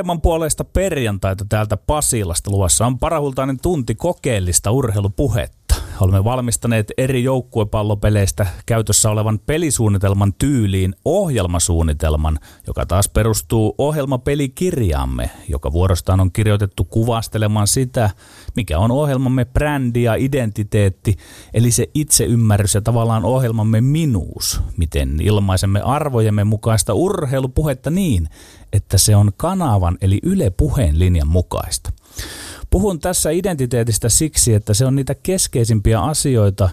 Paremman puolesta perjantaita täältä Pasilasta luvassa on parahultainen tunti kokeellista urheilupuhetta. Olemme valmistaneet eri joukkuepallopeleistä käytössä olevan pelisuunnitelman tyyliin ohjelmasuunnitelman, joka taas perustuu ohjelmapelikirjaamme, joka vuorostaan on kirjoitettu kuvastelemaan sitä, mikä on ohjelmamme brändi ja identiteetti, eli se itseymmärrys ja tavallaan ohjelmamme minuus, miten ilmaisemme arvojemme mukaista urheilupuhetta niin, että se on kanavan eli Yle puheen linjan mukaista. Puhun tässä identiteetistä siksi, että se on niitä keskeisimpiä asioita,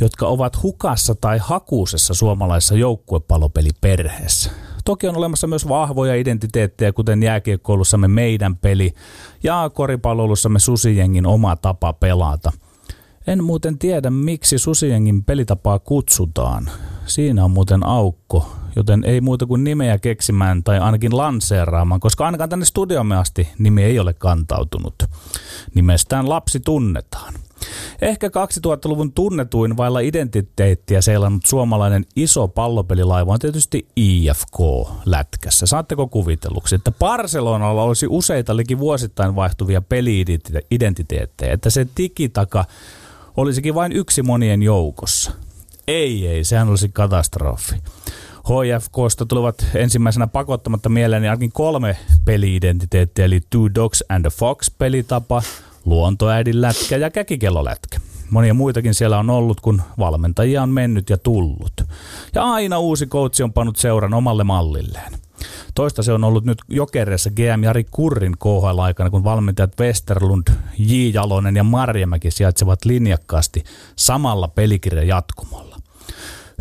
jotka ovat hukassa tai hakuusessa suomalaisessa joukkuepalopeliperheessä. Toki on olemassa myös vahvoja identiteettejä, kuten jääkiekkoulussamme meidän peli ja koripalloilussamme susijengin oma tapa pelata. En muuten tiedä, miksi susijengin pelitapaa kutsutaan. Siinä on muuten aukko, joten ei muuta kuin nimeä keksimään tai ainakin lanseeraamaan, koska ainakaan tänne studiomme asti nimi ei ole kantautunut. Nimestään lapsi tunnetaan. Ehkä 2000-luvun tunnetuin vailla identiteettiä seilannut suomalainen iso pallopelilaiva on tietysti IFK-lätkässä. Saatteko kuvitelluksi, että Barcelonalla olisi useita liki vuosittain vaihtuvia peli-identiteettejä, että se tikitaka olisikin vain yksi monien joukossa? Ei, ei, sehän olisi katastrofi. HFKsta tulevat ensimmäisenä pakottamatta mieleen ainakin kolme peliidentiteettiä, eli Two Dogs and a Fox pelitapa, luontoäidin lätkä ja käkikellolätkä. Monia muitakin siellä on ollut, kun valmentajia on mennyt ja tullut. Ja aina uusi koutsi on pannut seuran omalle mallilleen. Toista se on ollut nyt Jokeressa GM Jari Kurrin KHL-aikana, kun valmentajat Westerlund, J. Jalonen ja Marjamäki sijaitsevat linjakkaasti samalla pelikirjan jatkumolla.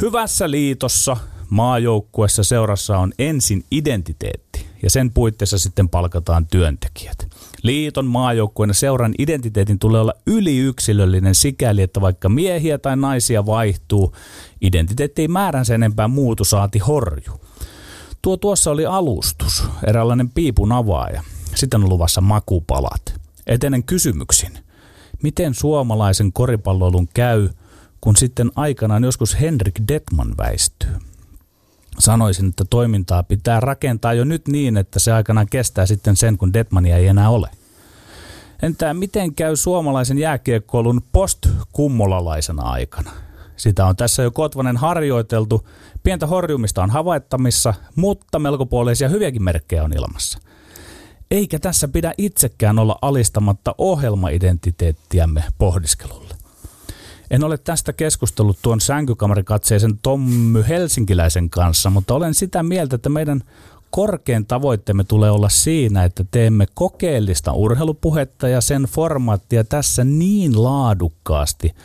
Hyvässä liitossa maajoukkuessa seurassa on ensin identiteetti ja sen puitteissa sitten palkataan työntekijät. Liiton maajoukkueen seuran identiteetin tulee olla yliyksilöllinen sikäli, että vaikka miehiä tai naisia vaihtuu, identiteetti ei määränsä enempää muutu saati horju. Tuo tuossa oli alustus, eräänlainen piipun avaaja. Sitten on luvassa makupalat. Etenen kysymyksin. Miten suomalaisen koripalloilun käy, kun sitten aikanaan joskus Henrik Detman väistyy? Sanoisin, että toimintaa pitää rakentaa jo nyt niin, että se aikanaan kestää sitten sen, kun Detmania ei enää ole. Entä miten käy suomalaisen jääkiekkoilun postkummolalaisena aikana? Sitä on tässä jo Kotvanen harjoiteltu. Pientä horjumista on havaittamissa, mutta melkopuolisia hyviäkin merkkejä on ilmassa. Eikä tässä pidä itsekään olla alistamatta ohjelmaidentiteettiämme pohdiskelulle. En ole tästä keskustellut tuon sänkykamarikatseisen Tommy Helsinkiläisen kanssa, mutta olen sitä mieltä, että meidän korkein tavoitteemme tulee olla siinä, että teemme kokeellista urheilupuhetta ja sen formaattia tässä niin laadukkaasti,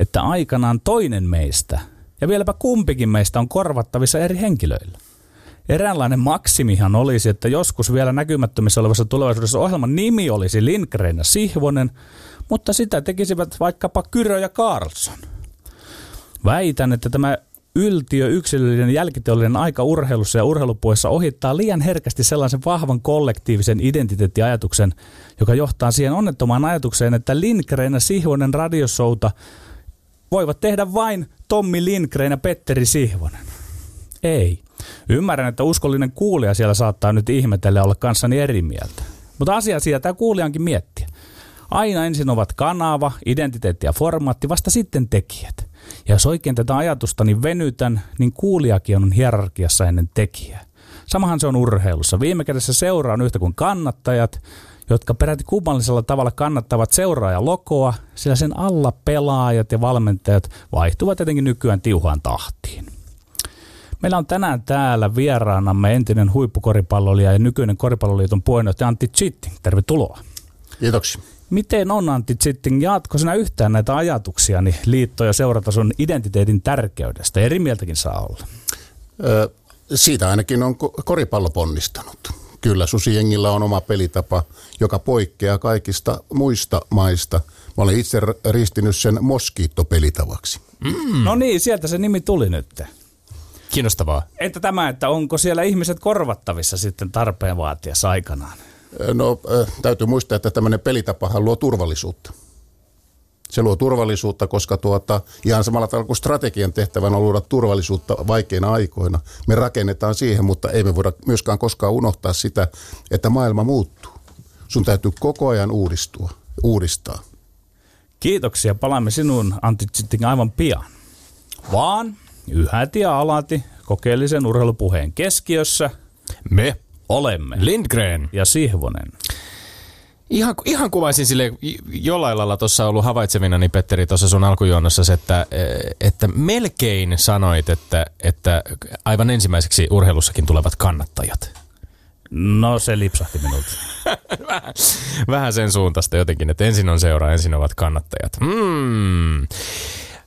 että aikanaan toinen meistä ja vieläpä kumpikin meistä on korvattavissa eri henkilöillä. Eräänlainen maksimihan olisi, että joskus vielä näkymättömissä olevassa tulevaisuudessa ohjelman nimi olisi Lindgren ja Sihvonen, mutta sitä tekisivät vaikkapa Kyrö ja Carlson. Väitän, että tämä yltiö yksilöllinen jälkiteollinen aika urheilussa ja urheilupuessa ohittaa liian herkästi sellaisen vahvan kollektiivisen identiteettiajatuksen, joka johtaa siihen onnettomaan ajatukseen, että Lindgren ja Sihvonen radiosouta voivat tehdä vain Tommi Lindgren ja Petteri Sihvonen. Ei. Ymmärrän, että uskollinen kuulija siellä saattaa nyt ihmetellä olla kanssani eri mieltä. Mutta asia sieltä kuulijankin miettiä. Aina ensin ovat kanava, identiteetti ja formaatti, vasta sitten tekijät. Ja jos oikein tätä ajatustani venytän, niin kuulijakin on hierarkiassa ennen tekijää. Samahan se on urheilussa. Viime kädessä seura on yhtä kuin kannattajat, jotka peräti kummallisella tavalla kannattavat seuraaja lokoa, sillä sen alla pelaajat ja valmentajat vaihtuvat etenkin nykyään tiuhaan tahtiin. Meillä on tänään täällä vieraanamme entinen huippukoripalloilija ja nykyinen koripalloliiton puheenjohtaja Antti Chitting. Tervetuloa. Kiitoksia. Miten on Antti sitten, jaatko sinä yhtään näitä ajatuksia niin liitto- ja seuratason identiteetin tärkeydestä? Eri mieltäkin saa olla. Ö, siitä ainakin on koripallo ponnistanut. Kyllä, Susijengillä on oma pelitapa, joka poikkeaa kaikista muista maista. Mä olen itse ristinyt sen Moskiitto-pelitavaksi. Mm. No niin, sieltä se nimi tuli nyt. Kiinnostavaa. Entä tämä, että onko siellä ihmiset korvattavissa sitten tarpeen vaatiessa aikanaan? No täytyy muistaa, että tämmöinen pelitapahan luo turvallisuutta. Se luo turvallisuutta, koska tuota, ihan samalla tavalla kuin strategian tehtävänä on luoda turvallisuutta vaikeina aikoina. Me rakennetaan siihen, mutta ei me voida myöskään koskaan unohtaa sitä, että maailma muuttuu. Sun täytyy koko ajan uudistua, uudistaa. Kiitoksia. Palaamme sinuun Antti Zitting aivan pian. Vaan yhäti ja alati kokeellisen urheilupuheen keskiössä Me, olemme Lindgren. ja Sihvonen. Ihan, ihan kuvaisin sille jollain lailla tuossa ollut havaitsevina, niin Petteri tuossa sun alkujuonnossa, että, että melkein sanoit, että, että aivan ensimmäiseksi urheilussakin tulevat kannattajat. No se lipsahti minulta. vähän, vähän sen suuntaista jotenkin, että ensin on seuraa, ensin ovat kannattajat. Mm.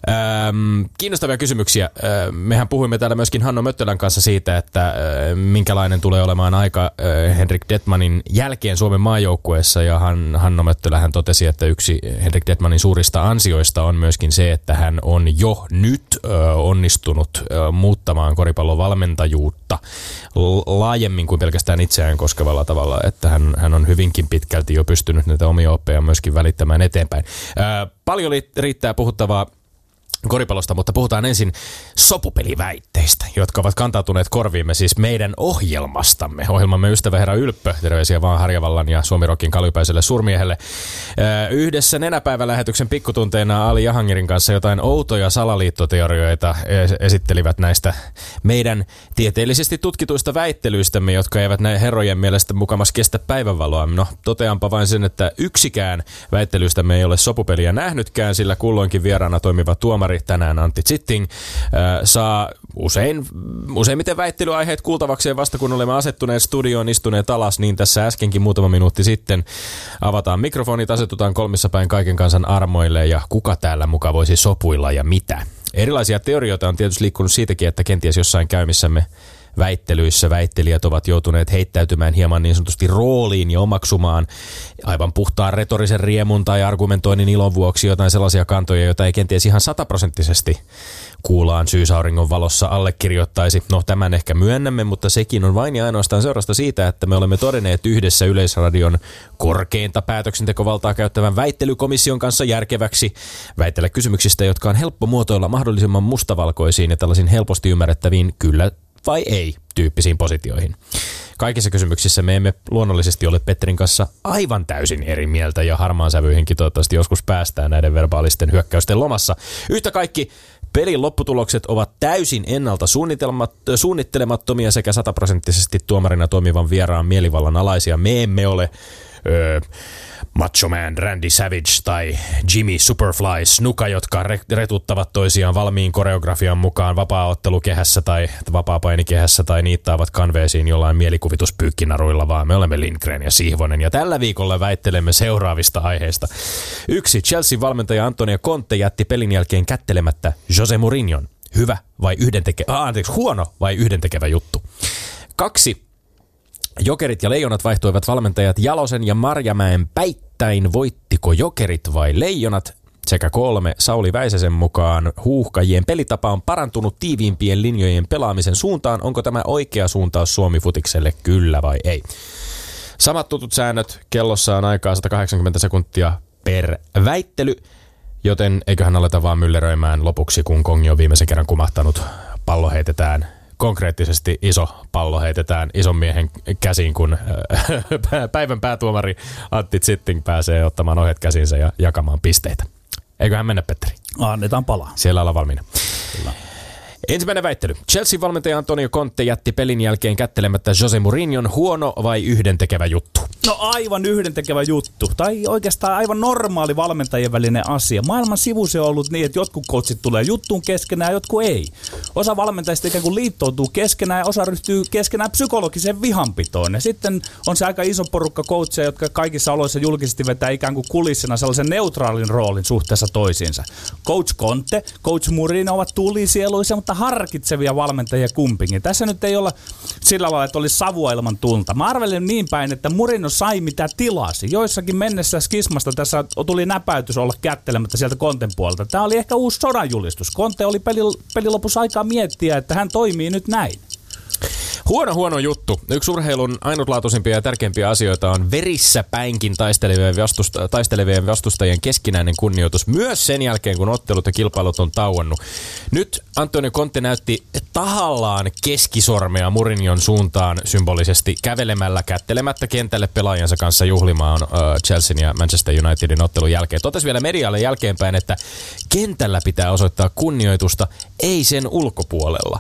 Ähm, kiinnostavia kysymyksiä. Äh, mehän puhuimme täällä myöskin Hanno Möttölän kanssa siitä, että äh, minkälainen tulee olemaan aika äh, Henrik Detmanin jälkeen Suomen maajoukkueessa. Ja Han, Hanno Möttölähän totesi, että yksi Henrik Detmanin suurista ansioista on myöskin se, että hän on jo nyt äh, onnistunut äh, muuttamaan koripallon valmentajuutta laajemmin kuin pelkästään itseään koskevalla tavalla, että hän, hän on hyvinkin pitkälti jo pystynyt näitä omia oppeja myöskin välittämään eteenpäin. Äh, paljon riittää puhuttavaa koripallosta, mutta puhutaan ensin sopupeliväitteistä, jotka ovat kantautuneet korviimme siis meidän ohjelmastamme. Ohjelmamme ystävä herra Ylppö, terveisiä vaan Harjavallan ja Suomirokin kalupäiselle surmiehelle. Yhdessä nenäpäivälähetyksen pikkutunteina Ali Jahangirin kanssa jotain outoja salaliittoteorioita esittelivät näistä meidän tieteellisesti tutkituista väittelyistämme, jotka eivät näin herrojen mielestä mukamas kestä päivänvaloa. No, toteanpa vain sen, että yksikään väittelyistämme ei ole sopupeliä nähnytkään, sillä kulloinkin vieraana toimiva tuomari tuomari tänään Antti Zitting saa usein, useimmiten väittelyaiheet kuultavakseen vasta kun olemme asettuneet studioon, istuneet alas, niin tässä äskenkin muutama minuutti sitten avataan mikrofonit, asetutaan kolmissa päin kaiken kansan armoille ja kuka täällä muka voisi sopuilla ja mitä. Erilaisia teorioita on tietysti liikkunut siitäkin, että kenties jossain käymissämme väittelyissä väittelijät ovat joutuneet heittäytymään hieman niin sanotusti rooliin ja omaksumaan aivan puhtaan retorisen riemun tai argumentoinnin ilon vuoksi jotain sellaisia kantoja, joita ei kenties ihan sataprosenttisesti kuulaan syysauringon valossa allekirjoittaisi. No tämän ehkä myönnämme, mutta sekin on vain ja ainoastaan seurasta siitä, että me olemme todenneet yhdessä Yleisradion korkeinta päätöksentekovaltaa käyttävän väittelykomission kanssa järkeväksi väitellä kysymyksistä, jotka on helppo muotoilla mahdollisimman mustavalkoisiin ja tällaisiin helposti ymmärrettäviin kyllä vai ei tyyppisiin positioihin. Kaikissa kysymyksissä me emme luonnollisesti ole Petterin kanssa aivan täysin eri mieltä ja harmaan sävyihinkin toivottavasti joskus päästään näiden verbaalisten hyökkäysten lomassa. Yhtä kaikki pelin lopputulokset ovat täysin ennalta suunnittelemattomia sekä sataprosenttisesti tuomarina toimivan vieraan mielivallan alaisia. Me emme ole öö, Macho Man Randy Savage tai Jimmy Superfly Snuka, jotka retuttavat toisiaan valmiin koreografian mukaan vapaaottelukehässä tai vapaapainikehässä tai niittaavat kanveesiin jollain mielikuvituspyykkinaruilla, vaan me olemme Lindgren ja Sihvonen. Ja tällä viikolla väittelemme seuraavista aiheista. Yksi, Chelsea valmentaja Antonia Conte jätti pelin jälkeen kättelemättä Jose Mourinhon. Hyvä vai yhdentekevä, ah, anteeksi, huono vai yhdentekevä juttu. Kaksi, Jokerit ja leijonat vaihtoivat valmentajat Jalosen ja Marjamäen päittäin. Voittiko jokerit vai leijonat? Sekä kolme, Sauli Väisäsen mukaan huuhkajien pelitapa on parantunut tiiviimpien linjojen pelaamisen suuntaan. Onko tämä oikea suuntaus Suomi-futikselle, kyllä vai ei? Samat tutut säännöt, kellossa on aikaa 180 sekuntia per väittely, joten eiköhän aleta vaan mylleröimään lopuksi, kun Kongi on viimeisen kerran kumahtanut. Pallo heitetään konkreettisesti iso pallo heitetään ison miehen käsiin, kun äh, päivän päätuomari Antti Zitting pääsee ottamaan ohjat käsinsä ja jakamaan pisteitä. Eiköhän mennä, Petteri? Annetaan palaa. Siellä ollaan valmiina. Kyllä. Ensimmäinen väittely. Chelsea-valmentaja Antonio Conte jätti pelin jälkeen kättelemättä Jose Mourinhon huono vai yhdentekevä juttu? No aivan yhdentekevä juttu. Tai oikeastaan aivan normaali valmentajien välinen asia. Maailman sivussa on ollut niin, että jotkut coachit tulee juttuun keskenään ja jotkut ei. Osa valmentajista ikään kuin liittoutuu keskenään ja osa ryhtyy keskenään psykologiseen vihanpitoon. Ja sitten on se aika iso porukka coachia, jotka kaikissa oloissa julkisesti vetää ikään kuin kulissina sellaisen neutraalin roolin suhteessa toisiinsa. Coach Conte, Coach Mourinho ovat tulisieluisia, mutta harkitsevia valmentajia kumpikin. Tässä nyt ei olla sillä lailla, että olisi savua ilman tulta. Mä arvelin niin päin, että Mourinho sai mitä tilasi. Joissakin mennessä skismasta tässä tuli näpäytys olla kättelemättä sieltä Konten puolelta. Tämä oli ehkä uusi sodanjulistus. Konte oli peli, pelilopussa aikaa miettiä, että hän toimii nyt näin. Huono, huono juttu. Yksi urheilun ainutlaatuisimpia ja tärkeimpiä asioita on verissä päinkin taistelevien, vastusta- taistelevien vastustajien keskinäinen kunnioitus, myös sen jälkeen, kun ottelut ja kilpailut on tauonnut. Nyt Antonio Conte näytti tahallaan keskisormea Murinion suuntaan symbolisesti kävelemällä, kättelemättä kentälle pelaajansa kanssa juhlimaan uh, Chelsea ja Manchester Unitedin ottelun jälkeen. Totesi vielä medialle jälkeenpäin, että kentällä pitää osoittaa kunnioitusta, ei sen ulkopuolella.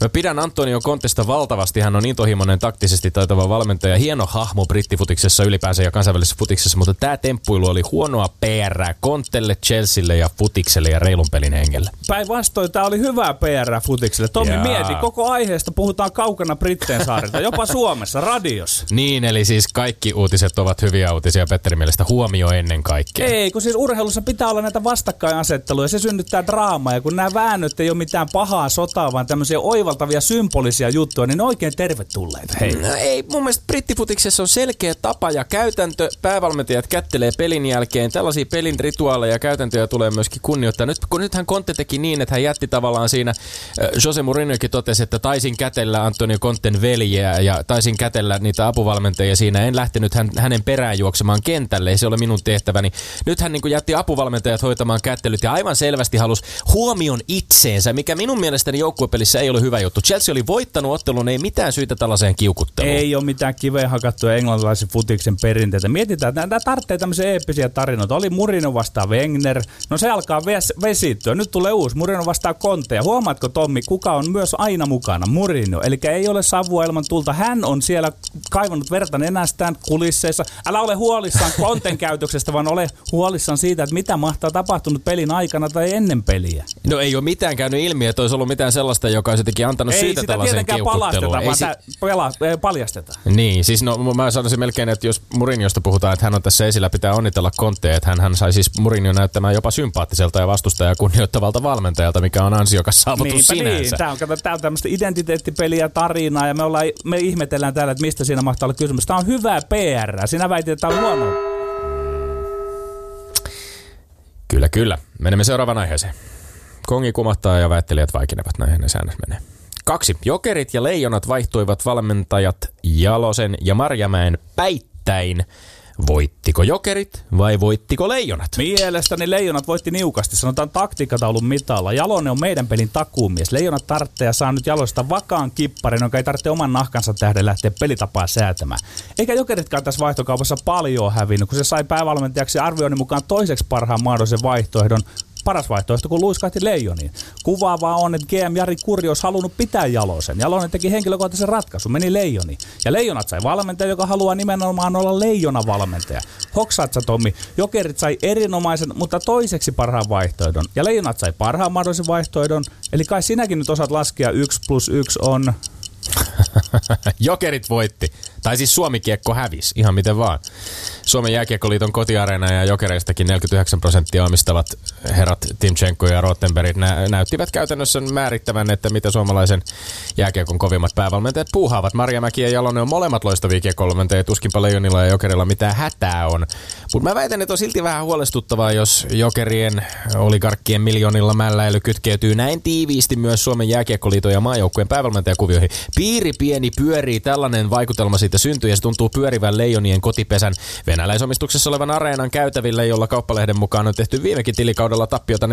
Mä pidän Antonio Contesta valtavasti. Hän on intohimoinen, taktisesti taitava valmentaja, hieno hahmo brittifutiksessa ylipäänsä ja kansainvälisessä futiksessa, mutta tämä temppuilu oli huonoa PR Kontelle, Chelsealle ja futikselle ja reilun pelin hengelle. Päinvastoin tämä oli hyvää PR futikselle. Tommi Jaa. mieti, koko aiheesta puhutaan kaukana Britteen saarilta, jopa Suomessa, radiossa. Niin, eli siis kaikki uutiset ovat hyviä uutisia Petterin mielestä. Huomio ennen kaikkea. Ei, kun siis urheilussa pitää olla näitä vastakkainasetteluja, se synnyttää draamaa, ja kun nämä väännöt ei ole mitään pahaa sotaa, vaan tämmöisiä oivaltavia symbolisia juttuja, niin ne on oikein tervetulleita. Hei. No ei, mun mielestä brittifutiksessa on selkeä tapa ja käytäntö. Päävalmentajat kättelee pelin jälkeen. Tällaisia pelin rituaaleja ja käytäntöjä tulee myöskin kunnioittaa. Nyt, kun nythän Conte teki niin, että hän jätti tavallaan siinä, Jose Mourinhokin totesi, että taisin kätellä Antonio Conten veljeä ja taisin kätellä niitä apuvalmentajia siinä. En lähtenyt hän, hänen perään juoksemaan kentälle, ei se ole minun tehtäväni. Nyt hän niin jätti apuvalmentajat hoitamaan kättelyt ja aivan selvästi halusi huomion itseensä, mikä minun mielestäni joukkuepelissä ei ole hyvä juttu. Chelsea oli voittanut ottelun, ei mitään syytä tällaiseen kiukutteluun. Ei ole mitään kiveen hakattuja englantilaisen futiksen perinteitä. Mietitään, että nämä tarvitsee tämmöisiä eeppisiä tarinoita. Oli Murino vastaan Wenger. No se alkaa ves- vesittyä. Nyt tulee uusi. Murino vastaan Conte. Ja huomaatko Tommi, kuka on myös aina mukana? Murino. Eli ei ole savua ilman tulta. Hän on siellä kaivannut verta nenästään kulisseissa. Älä ole huolissaan Conten käytöksestä, vaan ole huolissaan siitä, että mitä mahtaa tapahtunut pelin aikana tai ennen peliä. No ei ole mitään käynyt ilmi, että olisi ollut mitään sellaista, joka olisi jotenkin antanut ei syytä sitä tällaiseen tietenkään palasteta, vaan si- pela- eh, paljastetaan. Niin, siis no mä sanoisin melkein, että jos Mourinhosta puhutaan, että hän on tässä esillä, pitää onnitella Contea, että hän, hän sai siis Mourinho näyttämään jopa sympaattiselta ja vastustajaa kunnioittavalta valmentajalta, mikä on ansiokas saavutus Niinpä sinänsä. niin. Tämä on, kato, tää on tämmöistä identiteettipeliä, tarinaa ja me, ollaan, me ihmetellään täällä, että mistä siinä mahtaa olla kysymys. Tämä on hyvää PR. Sinä väitit, että tämä on huono. Kyllä, kyllä. Menemme seuraavaan aiheeseen. Kongi kumahtaa ja väittelijät vaikenevat, näinhän ne säännöt menee. Kaksi. Jokerit ja leijonat vaihtoivat valmentajat Jalosen ja Marjamäen päittäin. Voittiko jokerit vai voittiko leijonat? Mielestäni Leijonat voitti niukasti, sanotaan taktiikkataulun mitalla. Jalonen on meidän pelin takuumies. Leijonat tarvitsee ja saa nyt jaloista vakaan kipparin, jonka ei tarvitse oman nahkansa tähden lähteä pelitapaa säätämään. Eikä jokeritkaan tässä vaihtokaupassa paljon hävinnyt, kun se sai päävalmentajaksi arvioinnin mukaan toiseksi parhaan mahdollisen vaihtoehdon paras vaihtoehto, kun luiskahti leijoniin. Kuvaavaa on, että GM Jari Kurri olisi halunnut pitää Jalosen. Jalonen teki henkilökohtaisen ratkaisun, meni leijoniin. Ja leijonat sai valmentaja, joka haluaa nimenomaan olla leijona valmentaja. Hoksaat sä, Tommi, Jokerit sai erinomaisen, mutta toiseksi parhaan vaihtoehdon. Ja leijonat sai parhaan mahdollisen vaihtoehdon. Eli kai sinäkin nyt osaat laskea 1 plus 1 on... Jokerit voitti. Tai siis Suomi-kiekko hävisi, ihan miten vaan. Suomen jääkiekkoliiton kotiareena ja jokereistakin 49 prosenttia omistavat herrat Timchenko ja Rottenberg nä- näyttivät käytännössä määrittävän, että mitä suomalaisen jääkiekon kovimmat päävalmentajat puuhaavat. Marja Mäki ja Jalonen on molemmat loistavia kiekkovalmentajia, tuskinpa Leijonilla ja Jokerilla mitään hätää on. Mutta mä väitän, että on silti vähän huolestuttavaa, jos Jokerien oligarkkien miljoonilla mälläily kytkeytyy näin tiiviisti myös Suomen jääkiekkoliiton ja maajoukkueen päävalmentajakuvioihin. Piiri pieni pyörii, tällainen vaikutelma siitä syntyy ja se tuntuu pyörivän Leijonien kotipesän venäläisomistuksessa olevan areenan käytäville, jolla kauppalehden mukaan on tehty viimekin tilikaudella tappiota 14,9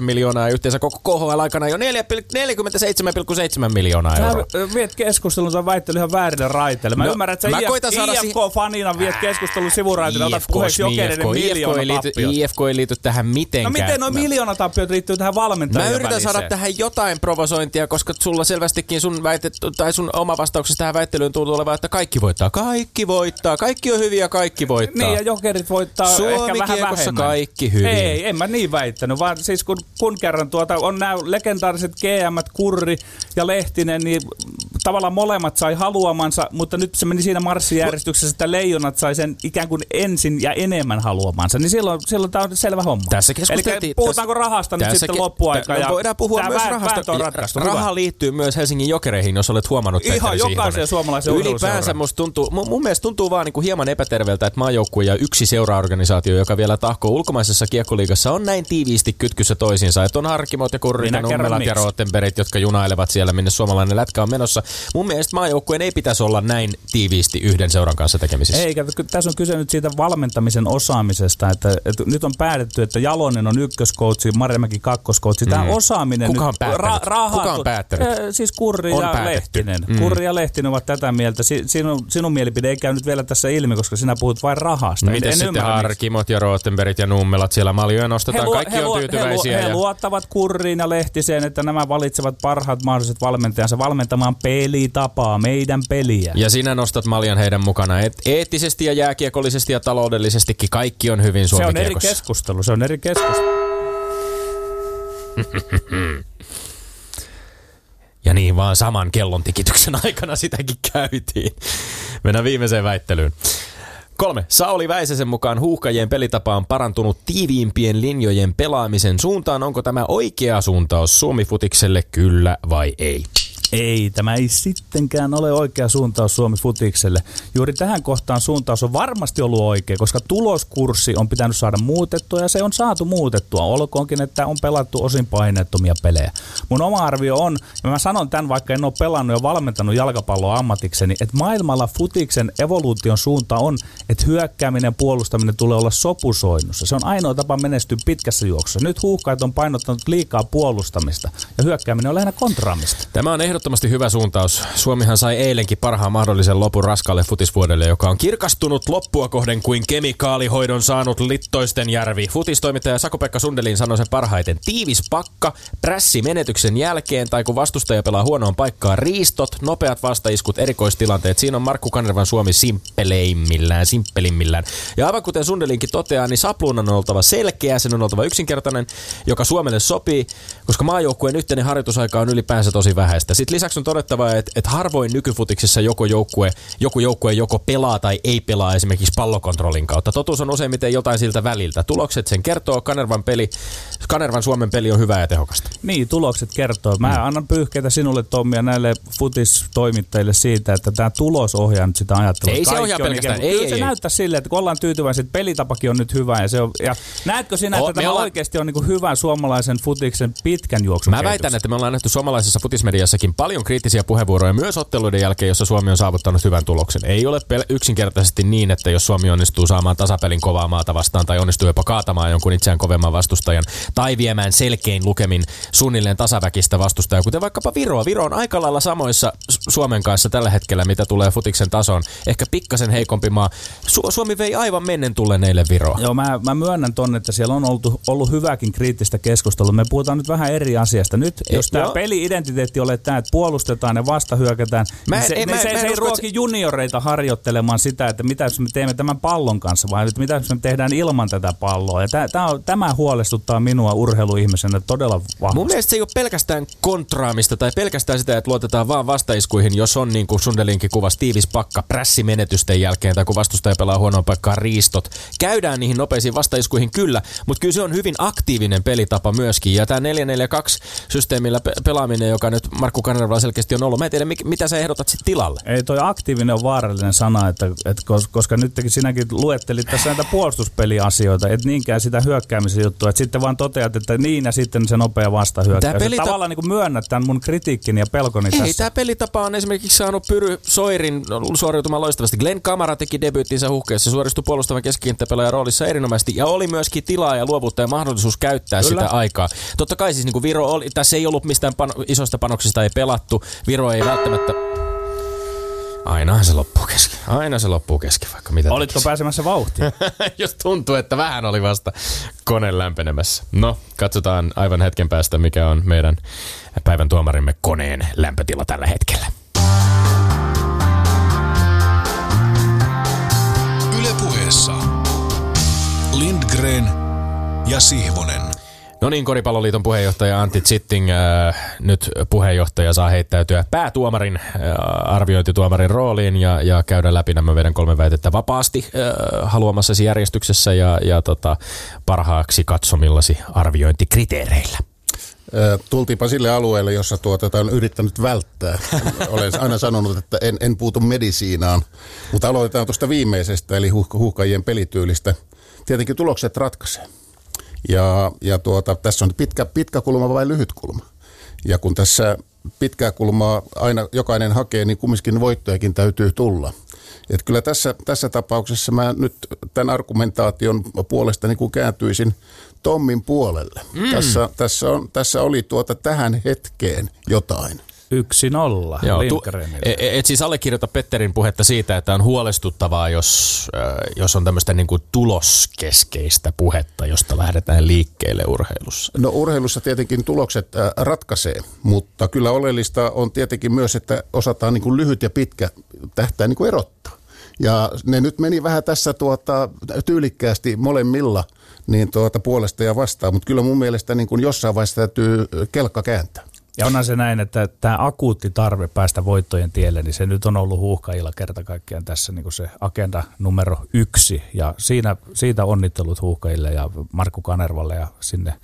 miljoonaa ja yhteensä koko KHL aikana jo 47,7 miljoonaa Sä euroa. viet keskustelun tuon väittelyn ihan väärille raiteille. Mä No, ymmärrän, että sä IFK-fanina viet keskustelun sivuraiteille, otat IFK, puheeksi jokereiden IFK, ei liity. IFK ei liity tähän No mitenkään. miten noin Mä- miljoonatappiot liittyy tähän valmentajien Mä yritän väliseen? saada tähän jotain provosointia, koska sulla selvästikin sun väite, tai sun oma vastauksessa tähän väittelyyn tuntuu olevan, että kaikki voittaa. Kaikki voittaa. Kaikki on hyviä, kaikki voittaa. Niin, ja jokerit voittaa ehkä vähän vähemmän. kaikki hyvin. Ei, en mä niin väittänyt, vaan siis kun, kun kerran tuota, on nämä legendaariset gm Kurri ja Lehtinen, niin tavallaan molemmat sai haluamansa, mutta nyt se meni siinä marssijärjestyksessä, että leijonat sai sen ikään kuin ensin ja enemmän haluamansa, niin silloin, silloin tämä on selvä homma. Tässä Eli keskusteltiin... puhutaanko rahasta nyt tässä sitten ke- loppuaika? no, ja voidaan puhua myös rahasta. ratkaistu. Hyvä. Raha liittyy myös Helsingin jokereihin, jos olet huomannut. Ihan Sihvonen. suomalaiseen Ylipäänsä musta tuntuu, mun, mun mielestä tuntuu vaan niinku hieman epäterveeltä, että maajoukkue ja yksi seuraorganisaatio, joka vielä tahkoo ulkomaisessa kiekkoliigassa, on näin tiiviisti kytkyssä toisiinsa. Että on Harkimot ja kerron Nummelat ja miksi. Rottenbergit, jotka junailevat siellä, minne suomalainen lätkä on menossa. mun mielestä maajoukkueen ei pitäisi olla näin tiiviisti yhden seuran kanssa tekemisissä. Eikä, tässä on kyse nyt siitä valmentamisen osaamisesta, että, että nyt on päätetty, että Jalonen on ykköskoutsi, Marjamäki kakkoskoutsi. Tämä mm. osaaminen Kuka on nyt, päättänyt? rahat- Kuka on päättänyt? Eh, Siis Kurri On ja päätetty. Lehtinen. Mm. Kurri ja Lehtinen ovat tätä mieltä. Si- Sinun, sinun mielipide ei käynyt vielä tässä ilmi, koska sinä puhut vain rahasta. En- Miten en sitten ymmärrä, miksi. Harkimot ja Rootenbergit ja Nummelat siellä maljoja nostetaan, luo- kaikki on luo- tyytyväisiä. He, lu- he ja... luottavat Kurriin ja Lehtiseen, että nämä valitsevat parhaat mahdolliset valmentajansa valmentamaan pelitapaa, meidän peliä. Ja sinä nostat maljan heidän mukana. Et eettisesti ja jääkiekollisesti ja taloudellisestikin kaikki on hyvin se on eri keskustelu, se on eri keskustelu. Ja niin vaan saman kellon tikityksen aikana sitäkin käytiin. Mennään viimeiseen väittelyyn. Kolme. Sauli Väisäsen mukaan huuhkajien pelitapa on parantunut tiiviimpien linjojen pelaamisen suuntaan. Onko tämä oikea suuntaus Suomi-futikselle, kyllä vai ei? Ei, tämä ei sittenkään ole oikea suuntaus Suomi Futikselle. Juuri tähän kohtaan suuntaus on varmasti ollut oikea, koska tuloskurssi on pitänyt saada muutettua ja se on saatu muutettua. Olkoonkin, että on pelattu osin paineettomia pelejä. Mun oma arvio on, ja mä sanon tämän vaikka en ole pelannut ja valmentanut jalkapalloa ammatikseni, että maailmalla Futiksen evoluution suunta on, että hyökkääminen ja puolustaminen tulee olla sopusoinnussa. Se on ainoa tapa menestyä pitkässä juoksussa. Nyt huuhkajat on painottanut liikaa puolustamista ja hyökkääminen on lähinnä kontraamista. Tämä on ehdottomasti hyvä suuntaus. Suomihan sai eilenkin parhaan mahdollisen lopun raskaalle futisvuodelle, joka on kirkastunut loppua kohden kuin kemikaalihoidon saanut Littoisten järvi. Futistoimittaja Sako-Pekka Sundelin sanoi sen parhaiten. Tiivis pakka, prässi menetyksen jälkeen tai kun vastustaja pelaa huonoon paikkaan, riistot, nopeat vastaiskut, erikoistilanteet. Siinä on Markku Kanervan Suomi simppeleimmillään, simppelimmillään. Ja aivan kuten Sundelinkin toteaa, niin sapluunan on oltava selkeä, sen on oltava yksinkertainen, joka Suomelle sopii, koska maajoukkueen yhteinen harjoitusaika on ylipäänsä tosi vähäistä. Lisäksi on todettava, että, että harvoin nykyfutiksessa joko joukkue, joku joukkue joko pelaa tai ei pelaa esimerkiksi pallokontrollin kautta. Totuus on useimmiten jotain siltä väliltä. Tulokset sen kertoo, Kanervan, peli, Kanervan Suomen peli on hyvää ja tehokasta. Niin, tulokset kertoo. Mä annan pyyhkeitä sinulle Tommi ja näille futistoimittajille siitä, että tämä tulos ohjaa nyt sitä ajattelua. Ei se Kaikki ohjaa on pelkästään. ikään Ei, ei, se ei. näyttää silleen, että kun ollaan tyytyväisiä, että pelitapakin on nyt hyvä. Ja, se on, ja näetkö sinä, O, että tämä ollaan- oikeasti on niin kuin hyvä suomalaisen futiksen pitkän juoksun Mä väitän, että me ollaan nähty suomalaisessa futismediassakin paljon kriittisiä puheenvuoroja myös otteluiden jälkeen, jossa Suomi on saavuttanut hyvän tuloksen. Ei ole pel- yksinkertaisesti niin, että jos Suomi onnistuu saamaan tasapelin kovaa maata vastaan tai onnistuu jopa kaatamaan jonkun itseään kovemman vastustajan tai viemään selkein lukemin suunnilleen tasaväkistä vastustajaa, kuten vaikkapa Viroa. Viro on aika lailla samoissa Su- Suomen kanssa tällä hetkellä, mitä tulee futiksen tasoon. Ehkä pikkasen heikompi maa. Su- Suomi vei aivan mennen tulleen eilen Viroa. Joo, mä, mä myönnän ton, että siellä on ollut, ollut hyväkin kriittistä keskustelua. Me puhutaan nyt vähän eri asiasta. Nyt, jos tämä peli-identiteetti ole tämä, puolustetaan ja vastahyökätään, Mä en- niin se, ei, niin mä- se, mä en se ei ruoki junioreita harjoittelemaan sitä, että mitä jos me teemme tämän pallon kanssa, vai että mitä jos me tehdään ilman tätä palloa. Ja tää, tää on, tämä huolestuttaa minua urheiluihmisenä todella vahvasti. Mun mielestä se ei ole pelkästään kontraamista tai pelkästään sitä, että luotetaan vaan vastaiskuihin, jos on niin kuin Sundelinkin kuvasi tiivis pakka prässimenetysten jälkeen tai kun vastustaja pelaa huonoon paikkaan riistot. Käydään niihin nopeisiin vastaiskuihin kyllä, mutta kyllä se on hyvin aktiivinen pelitapa myöskin. Ja tämä 442 systeemillä pe- pelaaminen, joka nyt Markku Kanervalla selkeästi on ollut, mä en tiedä mitä sä ehdotat sitten tilalle. Ei toi aktiivinen on vaarallinen sana, että, että kos- koska nytkin sinäkin luettelit tässä näitä puolustuspeliasioita, et niinkään sitä hyökkäämisen juttua, että sitten vaan toteat, että niin ja sitten se nopea vastahyökkäys. Tää pelita- Tavallaan niin myönnät tämän mun kritiikkini ja pelkoni Ei, tässä. tämä pelitapa on esimerkiksi saanut Pyry Soirin suoriutumaan loistavasti. Glenn Kamara teki debyyttinsä huhkeessa, suoristui puolustavan keskikenttäpelaajan roolissa erinomaisesti ja oli myöskin tilaa ja luovuutta ja mahdollisuus käyttää Kyllä. sitä aikaa. Totta kai siis niin kuin Viro oli, tässä ei ollut mistään pano, isosta panoksista ei pelattu. Viro ei välttämättä... Ainahan se loppuu kesken. Aina se loppuu kesken, vaikka mitä Olitko tekisi. pääsemässä vauhtiin? Jos tuntuu, että vähän oli vasta kone lämpenemässä. No, katsotaan aivan hetken päästä, mikä on meidän päivän tuomarimme koneen lämpötila tällä hetkellä. Ylepuheessa Lindgren ja Sihvonen. No niin, Koripalloliiton puheenjohtaja Antti Zitting, äh, nyt puheenjohtaja saa heittäytyä päätuomarin, äh, arviointituomarin rooliin ja, ja käydä läpi nämä meidän kolme väitettä vapaasti äh, haluamassasi järjestyksessä ja, ja tota, parhaaksi katsomillasi arviointikriteereillä. Tultiinpa sille alueelle, jossa tuota, tätä on yrittänyt välttää. Olen aina sanonut, että en, en puutu medisiinaan, mutta aloitetaan tuosta viimeisestä, eli huuhka- huuhkajien pelityylistä. Tietenkin tulokset ratkaisee. Ja, ja tuota, tässä on pitkä, pitkä kulma vai lyhyt kulma. Ja kun tässä pitkää kulmaa aina jokainen hakee, niin kumminkin voittojakin täytyy tulla. Et kyllä tässä, tässä tapauksessa mä nyt tämän argumentaation puolesta niin kuin kääntyisin Tommin puolelle. Mm. Tässä, tässä, on, tässä oli tuota tähän hetkeen jotain. Yksi nolla Joo, tu- Lindgrenille. e- e- et siis allekirjoita Petterin puhetta siitä, että on huolestuttavaa, jos, äh, jos on tämmöistä niinku tuloskeskeistä puhetta, josta lähdetään liikkeelle urheilussa. No urheilussa tietenkin tulokset äh, ratkaisee, mutta kyllä oleellista on tietenkin myös, että osataan niin kuin lyhyt ja pitkä tähtää niin kuin erottaa. Ja ne nyt meni vähän tässä tuota, tyylikkäästi molemmilla niin tuota, puolesta ja vastaan, mutta kyllä mun mielestä niin kuin jossain vaiheessa täytyy kelkka kääntää. Ja onhan se näin, että tämä akuutti tarve päästä voittojen tielle, niin se nyt on ollut huuhkajilla kerta kaikkiaan tässä niin kuin se agenda numero yksi. Ja siinä, siitä onnittelut huuhkajille ja Markku Kanervalle ja sinne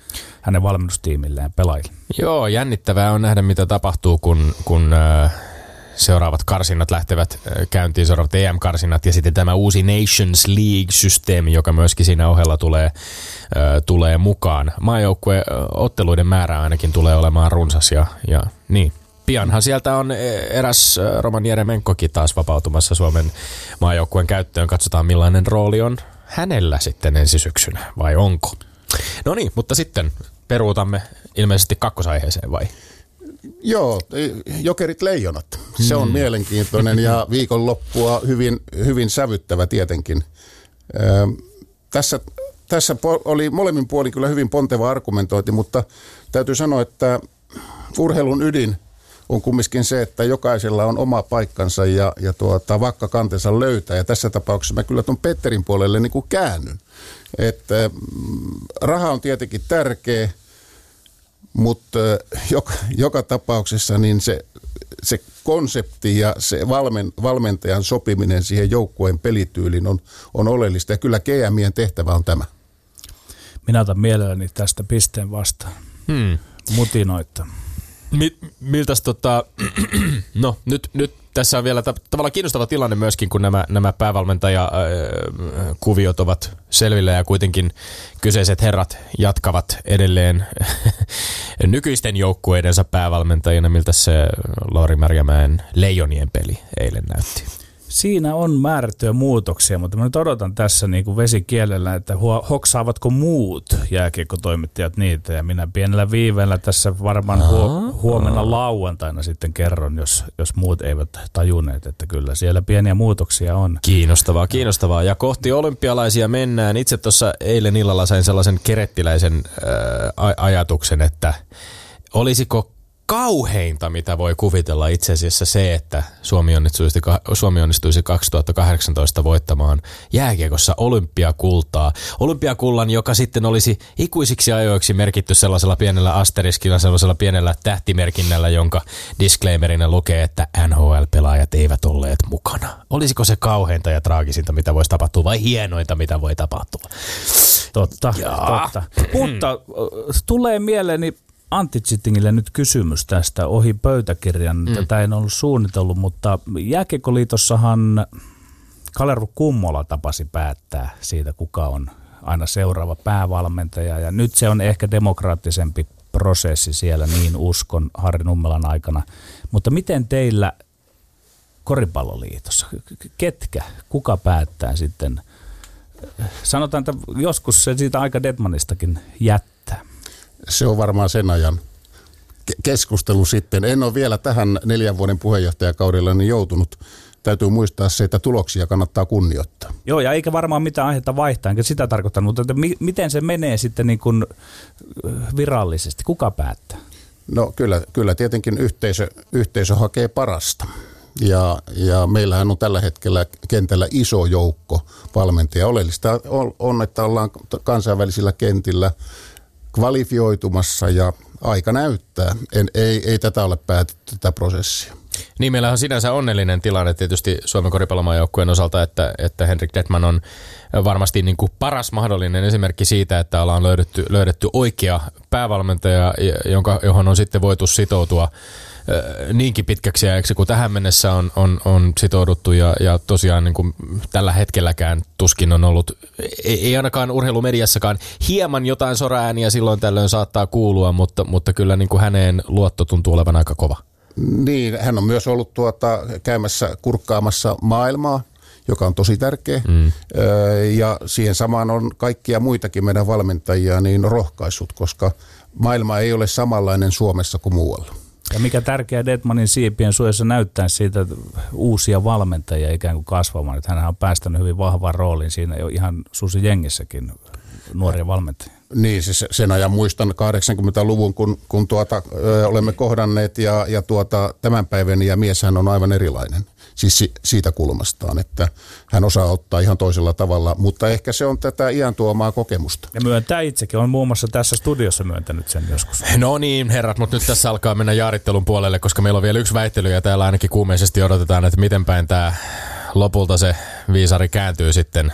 hänen valmennustiimilleen pelaajille. Joo, jännittävää on nähdä, mitä tapahtuu, kun, kun äh, seuraavat karsinnat lähtevät äh, käyntiin, seuraavat EM-karsinnat ja sitten tämä uusi Nations League-systeemi, joka myöskin siinä ohella tulee, tulee mukaan. Maajoukkue äh, otteluiden määrä ainakin tulee olemaan runsas ja, ja niin. Pianhan sieltä on eräs äh, Roman Jeremenkokin taas vapautumassa Suomen maajoukkueen käyttöön. Katsotaan millainen rooli on hänellä sitten ensi syksynä, vai onko? No niin, mutta sitten peruutamme ilmeisesti kakkosaiheeseen vai? Joo, Jokerit Leijonat. Se on mielenkiintoinen ja viikonloppua hyvin, hyvin sävyttävä tietenkin. Ö, tässä, tässä oli molemmin puolin kyllä hyvin ponteva argumentointi, mutta täytyy sanoa, että urheilun ydin on kumminkin se, että jokaisella on oma paikkansa ja, ja tuota, vakka kantensa löytää. Ja tässä tapauksessa mä kyllä tuon Petterin puolelle niin kuin käännyn. Että mm, raha on tietenkin tärkeä, mutta joka, joka tapauksessa niin se, se konsepti ja se valmen, valmentajan sopiminen siihen joukkueen pelityyliin on, on oleellista. Ja kyllä GMien tehtävä on tämä. Minä otan mielelläni tästä pisteen vastaan. Hmm. Mutinoitta. Mi- miltäs tota, no nyt, nyt tässä on vielä ta- tavallaan kiinnostava tilanne myöskin, kun nämä, nämä päävalmentajakuviot ovat selvillä ja kuitenkin kyseiset herrat jatkavat edelleen nykyisten joukkueidensa päävalmentajina, miltä se Lauri Märjämäen Leijonien peli eilen näytti. Siinä on määrättyjä muutoksia, mutta mä nyt odotan tässä niin kuin vesikielellä, että hoksaavatko muut jääkiekkotoimittajat niitä. Ja minä pienellä viiveellä tässä varmaan huo- huomenna lauantaina sitten kerron, jos, jos muut eivät tajunneet, että kyllä siellä pieniä muutoksia on. Kiinnostavaa, kiinnostavaa. Ja kohti olympialaisia mennään. Itse tuossa eilen illalla sain sellaisen kerettiläisen a- ajatuksen, että olisiko kauheinta, mitä voi kuvitella itse asiassa se, että Suomi onnistuisi, Suomi onnistuisi 2018 voittamaan jääkiekossa olympiakultaa. Olympiakullan, joka sitten olisi ikuisiksi ajoiksi merkitty sellaisella pienellä asteriskilla, sellaisella pienellä tähtimerkinnällä, jonka disclaimerina lukee, että NHL-pelaajat eivät olleet mukana. Olisiko se kauheinta ja traagisinta, mitä voisi tapahtua, vai hienointa, mitä voi tapahtua? Totta, Jaa. totta. Mutta tulee mieleeni Antti Zittingille nyt kysymys tästä ohi pöytäkirjan. Mm. Tätä en ollut suunnitellut, mutta Jääkiekkoliitossahan Kalervo Kummola tapasi päättää siitä, kuka on aina seuraava päävalmentaja. Ja nyt se on ehkä demokraattisempi prosessi siellä, niin uskon Harri Nummelan aikana. Mutta miten teillä Koripalloliitossa, ketkä, kuka päättää sitten? Sanotaan, että joskus se siitä aika Detmanistakin jättää. Se on varmaan sen ajan ke- keskustelu sitten. En ole vielä tähän neljän vuoden puheenjohtajakaudella niin joutunut. Täytyy muistaa se, että tuloksia kannattaa kunnioittaa. Joo, ja eikä varmaan mitään aihetta vaihtaa, enkä sitä tarkoittanut, mutta että mi- miten se menee sitten niin kuin virallisesti? Kuka päättää? No kyllä, kyllä tietenkin yhteisö, yhteisö hakee parasta. Ja, ja meillähän on tällä hetkellä kentällä iso joukko valmentajia. Oleellista on, että ollaan kansainvälisillä kentillä kvalifioitumassa ja aika näyttää. En, ei, ei tätä ole päätetty, tätä prosessia. Niin, meillä on sinänsä onnellinen tilanne tietysti Suomen koripallomaajoukkueen osalta, että, että Henrik Detman on varmasti niin kuin paras mahdollinen esimerkki siitä, että ollaan löydetty, löydetty oikea päävalmentaja, jonka, johon on sitten voitu sitoutua niinkin pitkäksi ajaksi kuin tähän mennessä on, on, on sitouduttu ja, ja tosiaan niin kuin tällä hetkelläkään tuskin on ollut, ei, ei ainakaan urheilumediassakaan, hieman jotain soraääniä silloin tällöin saattaa kuulua, mutta, mutta kyllä niin kuin häneen luotto tuntuu olevan aika kova. Niin, hän on myös ollut tuota, käymässä kurkkaamassa maailmaa, joka on tosi tärkeä. Mm. Ja siihen samaan on kaikkia muitakin meidän valmentajia niin rohkaisut, koska maailma ei ole samanlainen Suomessa kuin muualla. Ja mikä tärkeä Detmanin siipien suojassa näyttää siitä että uusia valmentajia ikään kuin kasvamaan. Että hän on päästänyt hyvin vahvaan rooliin siinä jo ihan Susi Jengissäkin nuoria valmentajia. Niin, siis sen ajan muistan 80-luvun, kun, kun tuota, ö, olemme kohdanneet ja, ja tuota, tämän päivän ja mieshän on aivan erilainen. Siis si, siitä kulmastaan, että hän osaa ottaa ihan toisella tavalla, mutta ehkä se on tätä iän tuomaa kokemusta. Ja myöntää itsekin, on muun muassa tässä studiossa myöntänyt sen joskus. No niin, herrat, mutta nyt tässä alkaa mennä jaarittelun puolelle, koska meillä on vielä yksi väittely ja täällä ainakin kuumeisesti odotetaan, että miten päin tämä lopulta se viisari kääntyy sitten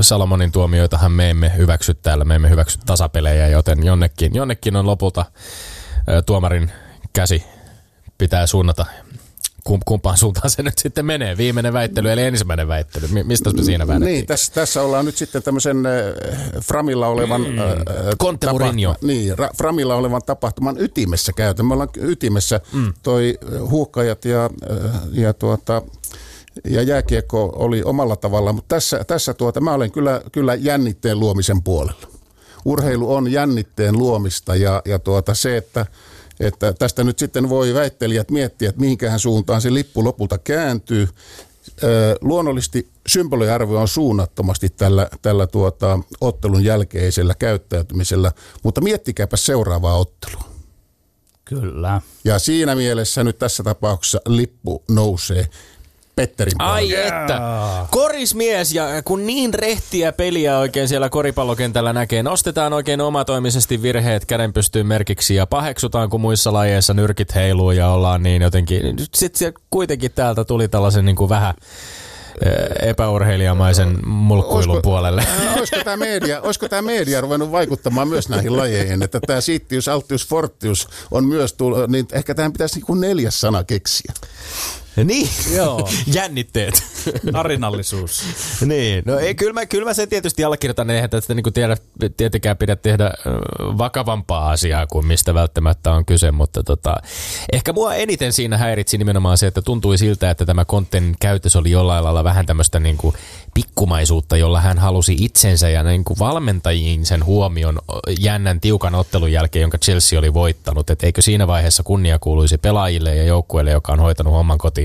Salomonin tuomioitahan me emme hyväksy täällä, me emme hyväksy tasapelejä, joten jonnekin, jonnekin on lopulta tuomarin käsi pitää suunnata kumpaan suuntaan se nyt sitten menee. Viimeinen väittely, eli ensimmäinen väittely. Mistä me siinä väännettiin? Niin, tässä, tässä ollaan nyt sitten tämmöisen Framilla olevan... Mm. Tapa, niin, Framilla olevan tapahtuman ytimessä käytä. Me ollaan ytimessä mm. toi huuhkajat ja, ja tuota, ja jääkiekko oli omalla tavalla, mutta tässä, tässä tuota, mä olen kyllä, kyllä jännitteen luomisen puolella. Urheilu on jännitteen luomista ja, ja tuota, se, että, että tästä nyt sitten voi väittelijät miettiä, että mihinkähän suuntaan se lippu lopulta kääntyy. luonnollisesti symboliarvo on suunnattomasti tällä, tällä tuota, ottelun jälkeisellä käyttäytymisellä, mutta miettikääpä seuraavaa ottelua. Kyllä. Ja siinä mielessä nyt tässä tapauksessa lippu nousee Petterin puolella. Ai että. Korismies ja kun niin rehtiä peliä oikein siellä koripallokentällä näkee, nostetaan oikein omatoimisesti virheet käden pystyyn merkiksi ja paheksutaan, kun muissa lajeissa nyrkit heiluu ja ollaan niin jotenkin. Sitten kuitenkin täältä tuli tällaisen niin kuin vähän epäurheilijamaisen mulkkuilun olisiko, puolelle. Olisiko tämä media, olisiko tämä media ruvennut vaikuttamaan myös näihin lajeihin, että tämä Sittius, Altius, Fortius on myös tullut, niin ehkä tähän pitäisi niin kuin neljäs sana keksiä. Niin, Joo. jännitteet. Tarinallisuus. niin, no ei, kyllä, mä, kyllä mä sen tietysti allekirjoitan, eihän tästä niin tiedä, tietenkään pidä tehdä vakavampaa asiaa kuin mistä välttämättä on kyse, mutta tota, ehkä mua eniten siinä häiritsi nimenomaan se, että tuntui siltä, että tämä konten käytös oli jollain lailla vähän tämmöistä niin kuin pikkumaisuutta, jolla hän halusi itsensä ja niin kuin valmentajiin sen huomion jännän tiukan ottelun jälkeen, jonka Chelsea oli voittanut. Et eikö siinä vaiheessa kunnia kuuluisi pelaajille ja joukkueille, joka on hoitanut homman kotiin,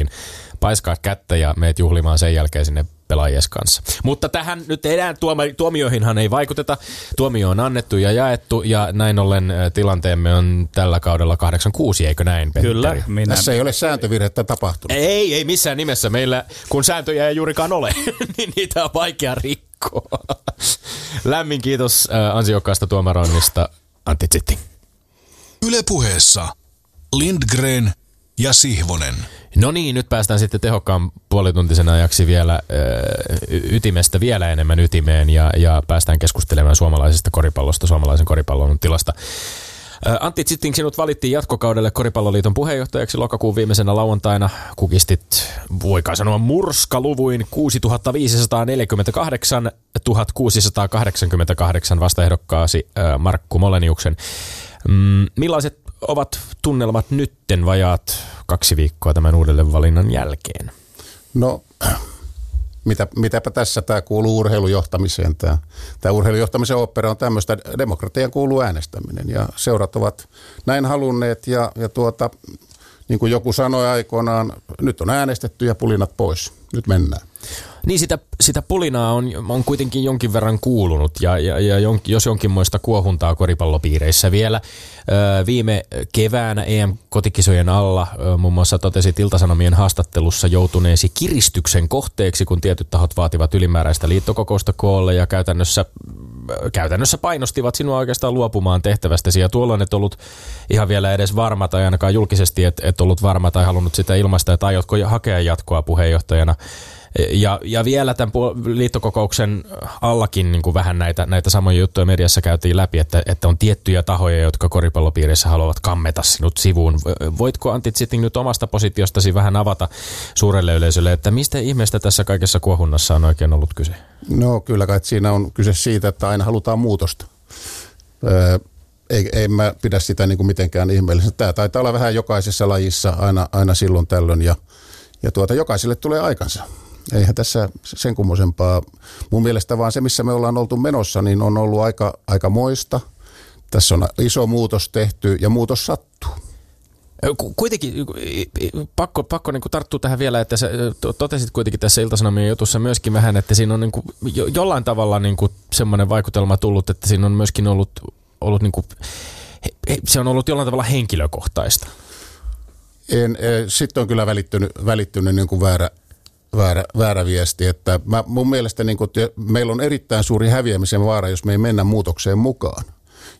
paiskaa kättä ja meet juhlimaan sen jälkeen sinne pelaajies kanssa. Mutta tähän nyt enää tuomioihinhan ei vaikuteta. Tuomio on annettu ja jaettu ja näin ollen tilanteemme on tällä kaudella 86, eikö näin, Petteri? Kyllä. Minä... Tässä ei ole sääntövirhettä tapahtunut. Ei, ei missään nimessä. Meillä, kun sääntöjä ei juurikaan ole, niin niitä on vaikea rikkoa. Lämmin kiitos ansiokkaasta tuomaroinnista, Antti Zitting. Ylepuheessa Lindgren ja Sihvonen. No niin, nyt päästään sitten tehokkaan puolituntisen ajaksi vielä ytimestä vielä enemmän ytimeen ja, ja päästään keskustelemaan suomalaisesta koripallosta, suomalaisen koripallon tilasta. Antti Zitting, sinut valittiin jatkokaudelle Koripalloliiton puheenjohtajaksi lokakuun viimeisenä lauantaina. Kukistit, voikaan sanoa, murskaluvuin 6548 1688 vastaehdokkaasi Markku Moleniuksen. Mm, millaiset ovat tunnelmat nytten vajaat kaksi viikkoa tämän uudelleen valinnan jälkeen? No, mitä, mitäpä tässä tämä kuuluu urheilujohtamiseen. Tämä, tämä urheilujohtamisen opera on tämmöistä, demokratian kuuluu äänestäminen ja seurat ovat näin halunneet ja, ja tuota, niin kuin joku sanoi aikoinaan, nyt on äänestetty ja pulinat pois. Nyt mennään. Niin sitä, sitä pulinaa on, on kuitenkin jonkin verran kuulunut ja, ja, ja jon, jos jonkinmoista kuohuntaa koripallopiireissä vielä. Ö, viime keväänä EM-kotikisojen alla muun muassa totesi Tiltasanomien haastattelussa joutuneesi kiristyksen kohteeksi, kun tietyt tahot vaativat ylimääräistä liittokokousta koolle ja käytännössä, käytännössä painostivat sinua oikeastaan luopumaan tehtävästäsi. Ja tuolloin et ollut ihan vielä edes varma tai ainakaan julkisesti et, et ollut varma tai halunnut sitä ilmaista, että aiotko hakea jatkoa puheenjohtajana. Ja, ja vielä tämän liittokokouksen allakin niin kuin vähän näitä, näitä samoja juttuja mediassa käytiin läpi, että, että on tiettyjä tahoja, jotka koripallopiirissä haluavat kammeta sinut sivuun. Voitko Antti Zitting nyt omasta positiostasi vähän avata suurelle yleisölle, että mistä ihmeestä tässä kaikessa kuohunnassa on oikein ollut kyse? No kyllä kai siinä on kyse siitä, että aina halutaan muutosta. ei, ei mä pidä sitä niin kuin mitenkään ihmeellisenä. Tämä taitaa olla vähän jokaisessa lajissa aina, aina silloin tällöin ja, ja tuota, jokaiselle tulee aikansa. Eihän tässä sen kummosempaa. Mun mielestä vaan se, missä me ollaan oltu menossa, niin on ollut aika, aika moista. Tässä on iso muutos tehty ja muutos sattuu. Kuitenkin pakko, pakko niin tarttua tähän vielä, että sä totesit kuitenkin tässä Iltasanomien jutussa myöskin vähän, että siinä on niin kuin jollain tavalla niin kuin semmoinen vaikutelma tullut, että siinä on myöskin ollut, ollut niin kuin, se on ollut jollain tavalla henkilökohtaista. En, sitten on kyllä välittynyt, välittynyt niin kuin väärä, väärä, väärä viesti. Että mä, mun mielestä niin kuin, meillä on erittäin suuri häviämisen vaara, jos me ei mennä muutokseen mukaan.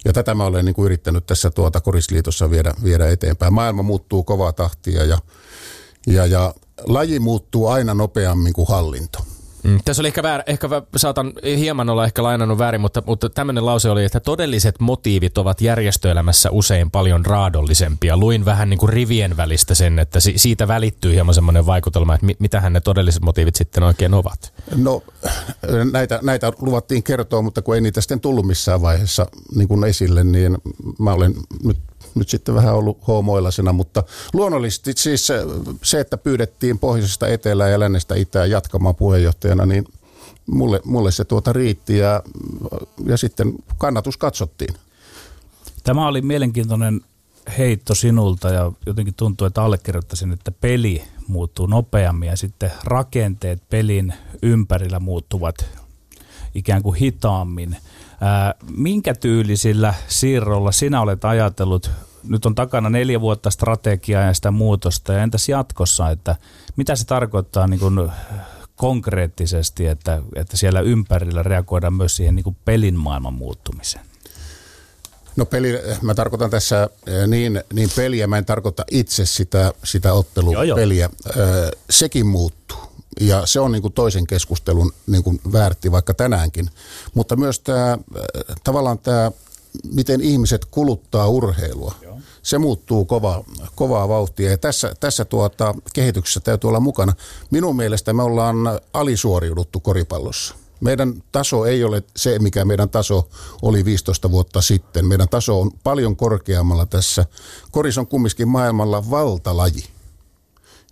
Ja tätä mä olen niin kuin yrittänyt tässä tuota Korisliitossa viedä, viedä eteenpäin. Maailma muuttuu kovaa tahtia ja, ja, ja laji muuttuu aina nopeammin kuin hallinto. Mm. Tässä oli ehkä, väär, ehkä saatan hieman olla ehkä lainannut väärin, mutta, mutta tämmöinen lause oli, että todelliset motiivit ovat järjestöelämässä usein paljon raadollisempia. Luin vähän niin kuin rivien välistä sen, että si- siitä välittyy hieman semmoinen vaikutelma, että mi- mitähän ne todelliset motiivit sitten oikein ovat. No näitä, näitä luvattiin kertoa, mutta kun ei niitä sitten tullut missään vaiheessa niin kuin esille, niin mä olen nyt nyt sitten vähän ollut hoomoilasena, mutta luonnollisesti siis se, se, että pyydettiin pohjoisesta etelään ja lännestä itään jatkamaan puheenjohtajana, niin mulle, mulle se tuota riitti ja, ja sitten kannatus katsottiin. Tämä oli mielenkiintoinen heitto sinulta ja jotenkin tuntuu, että allekirjoittaisin, että peli muuttuu nopeammin ja sitten rakenteet pelin ympärillä muuttuvat ikään kuin hitaammin. Ää, minkä tyylisillä siirrolla sinä olet ajatellut, nyt on takana neljä vuotta strategiaa ja sitä muutosta, ja entäs jatkossa, että mitä se tarkoittaa niin kuin konkreettisesti, että, että siellä ympärillä reagoidaan myös siihen niin kuin pelin maailman muuttumiseen? No peli, mä tarkoitan tässä niin, niin peliä, mä en tarkoita itse sitä, sitä ottelupeliä. Joo, joo. Sekin muuttuu. Ja se on niin kuin toisen keskustelun niin kuin väärti vaikka tänäänkin. Mutta myös tämä, tavallaan tämä, miten ihmiset kuluttaa urheilua. Joo. Se muuttuu kova, kovaa vauhtia ja tässä, tässä tuota, kehityksessä täytyy olla mukana. Minun mielestä me ollaan alisuoriuduttu koripallossa. Meidän taso ei ole se, mikä meidän taso oli 15 vuotta sitten. Meidän taso on paljon korkeammalla tässä. Koris on kumminkin maailmalla valtalaji.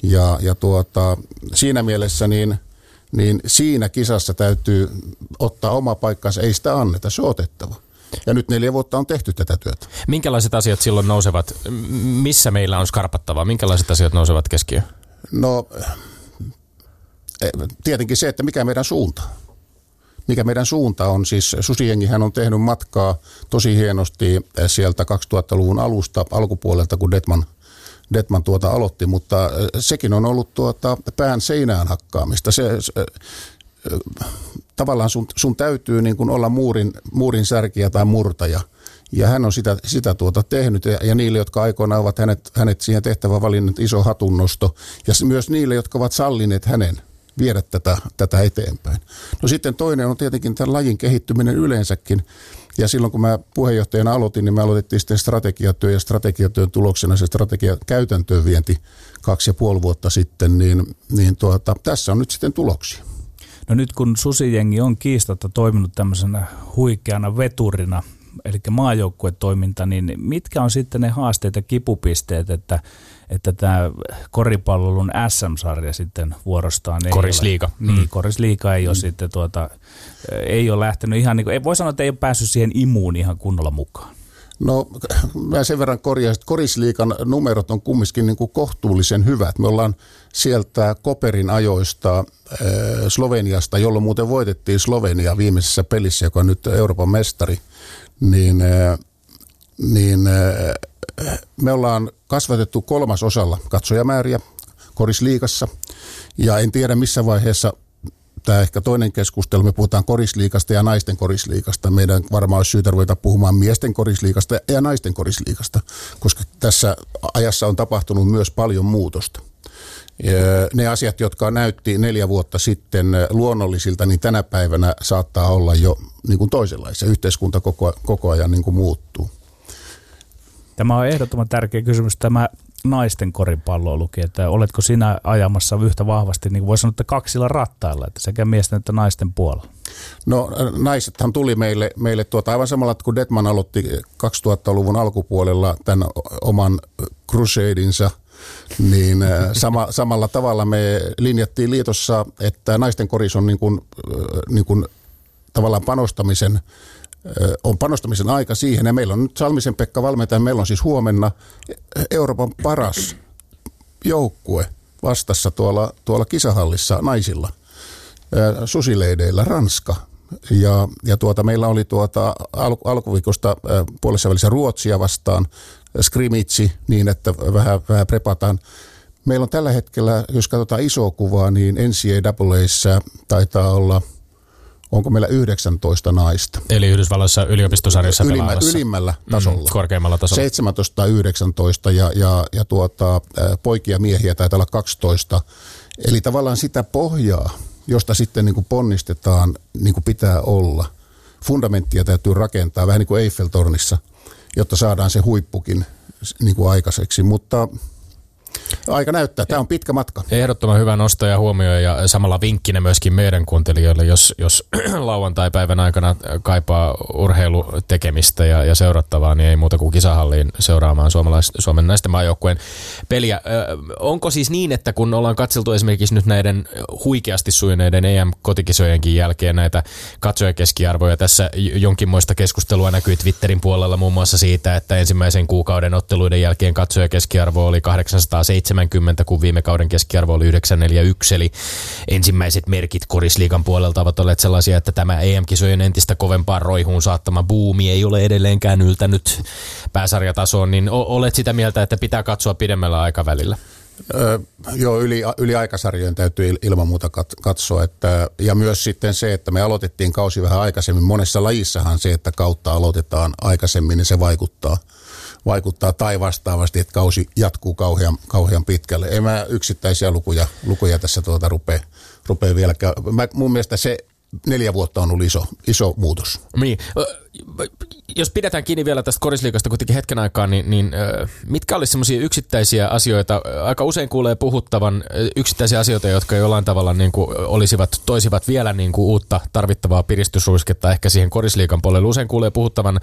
Ja, ja tuota, siinä mielessä niin, niin siinä kisassa täytyy ottaa oma paikkansa, ei sitä anneta, se on otettava. Ja nyt neljä vuotta on tehty tätä työtä. Minkälaiset asiat silloin nousevat, missä meillä on skarpattavaa, minkälaiset asiat nousevat keskiöön? No eh, tietenkin se, että mikä meidän suunta mikä meidän suunta on. Siis Susijengihän on tehnyt matkaa tosi hienosti eh, sieltä 2000-luvun alusta, alkupuolelta, kun Detman – Detman tuota aloitti, mutta sekin on ollut tuota pään seinään hakkaamista. Se, se tavallaan sun, sun täytyy niin kuin olla muurin, muurin särkiä tai murtaja. Ja hän on sitä, sitä tuota tehnyt ja, ja niille, jotka aikoinaan ovat hänet, hänet siihen tehtävän valinnut, iso hatunnosto. Ja myös niille, jotka ovat sallineet hänen viedä tätä, tätä eteenpäin. No sitten toinen on tietenkin tämän lajin kehittyminen yleensäkin. Ja silloin kun mä puheenjohtajana aloitin, niin me aloitettiin sitten strategiatyö ja strategiatyön tuloksena se strategia käytäntöön vienti kaksi ja puoli vuotta sitten, niin, niin tuota, tässä on nyt sitten tuloksia. No nyt kun Susijengi on kiistatta toiminut tämmöisenä huikeana veturina, eli maajoukkuetoiminta, niin mitkä on sitten ne haasteet ja kipupisteet, että että tämä koripallon SM-sarja sitten vuorostaan ei Korisliiga. Ole, niin, mm. Korisliiga ei ole mm. sitten tuota, ei ole lähtenyt ihan niin kuin, voi sanoa, että ei ole päässyt siihen imuun ihan kunnolla mukaan. No mä sen verran korjaan, että korisliikan numerot on kumminkin niin kuin kohtuullisen hyvät. Me ollaan sieltä Koperin ajoista äh, Sloveniasta, jolloin muuten voitettiin Slovenia viimeisessä pelissä, joka on nyt Euroopan mestari, niin, äh, niin äh, me ollaan kasvatettu kolmasosalla katsojamääriä korisliikassa. Ja en tiedä missä vaiheessa tämä ehkä toinen keskustelu. Me puhutaan korisliikasta ja naisten korisliikasta. Meidän varmaan olisi syytä ruveta puhumaan miesten korisliikasta ja naisten korisliikasta, koska tässä ajassa on tapahtunut myös paljon muutosta. Ne asiat, jotka näytti neljä vuotta sitten luonnollisilta, niin tänä päivänä saattaa olla jo niin kuin toisenlaisia. Yhteiskunta koko, koko ajan niin kuin muuttuu. Tämä on ehdottoman tärkeä kysymys. Tämä naisten koripalloilukin, että oletko sinä ajamassa yhtä vahvasti, niin voi sanoa, että kaksilla rattailla, että sekä miesten että naisten puolella? No naisethan tuli meille, meille tuota, aivan samalla, kun Detman aloitti 2000-luvun alkupuolella tämän oman crusadinsa, niin äh, sama, samalla tavalla me linjattiin liitossa, että naisten koris on niin kuin, äh, niin kuin tavallaan panostamisen on panostamisen aika siihen. Ja meillä on nyt Salmisen Pekka valmentaja, meillä on siis huomenna Euroopan paras joukkue vastassa tuolla, tuolla kisahallissa naisilla – susileideillä Ranska. Ja, ja tuota, meillä oli tuota al, alkuviikosta puolessa välissä Ruotsia vastaan skrimitsi niin, että vähän, vähän prepataan. Meillä on tällä hetkellä, jos katsotaan isoa kuvaa, niin NCAAissa taitaa olla – onko meillä 19 naista. Eli Yhdysvalloissa yliopistosarjassa Ylimmä, Ylimmällä tasolla. Mm, korkeammalla tasolla. 17 tai 19 ja, ja, ja tuota, poikia miehiä taitaa olla 12. Eli tavallaan sitä pohjaa, josta sitten niin kuin ponnistetaan niin kuin pitää olla. Fundamenttia täytyy rakentaa vähän niin kuin Eiffeltornissa, jotta saadaan se huippukin niin kuin aikaiseksi. Mutta Aika näyttää. Tämä on pitkä matka. Ehdottoman hyvä nosto ja huomio ja samalla vinkkinä myöskin meidän kuuntelijoille, jos, jos lauantai-päivän aikana kaipaa urheilutekemistä ja, ja seurattavaa, niin ei muuta kuin kisahalliin seuraamaan suomalais, Suomen naisten maajoukkueen peliä. Onko siis niin, että kun ollaan katseltu esimerkiksi nyt näiden huikeasti sujuneiden EM-kotikisojenkin jälkeen näitä katsojakeskiarvoja, tässä jonkinmoista keskustelua näkyy Twitterin puolella muun muassa siitä, että ensimmäisen kuukauden otteluiden jälkeen katsojakeskiarvo oli 800 70, kun viime kauden keskiarvo oli 941, eli ensimmäiset merkit korisliikan puolelta ovat olleet sellaisia, että tämä EM-kisojen entistä kovempaa roihuun saattama buumi ei ole edelleenkään yltänyt pääsarjatasoon, niin olet sitä mieltä, että pitää katsoa pidemmällä aikavälillä? Öö, joo, yli, yli aikasarjojen täytyy ilman muuta katsoa. Että, ja myös sitten se, että me aloitettiin kausi vähän aikaisemmin. Monessa lajissahan se, että kautta aloitetaan aikaisemmin, niin se vaikuttaa – vaikuttaa tai vastaavasti, että kausi jatkuu kauhean, kauhean pitkälle. Ei mä yksittäisiä lukuja, lukuja tässä tuota rupea, rupea vielä. Mä, mun mielestä se neljä vuotta on ollut iso, iso muutos. Niin jos pidetään kiinni vielä tästä korisliikasta kuitenkin hetken aikaa, niin, niin mitkä olisi semmoisia yksittäisiä asioita, aika usein kuulee puhuttavan yksittäisiä asioita, jotka jollain tavalla niin kuin olisivat, toisivat vielä niin kuin uutta tarvittavaa piristysruisketta ehkä siihen korisliikan puolelle. Usein kuulee puhuttavan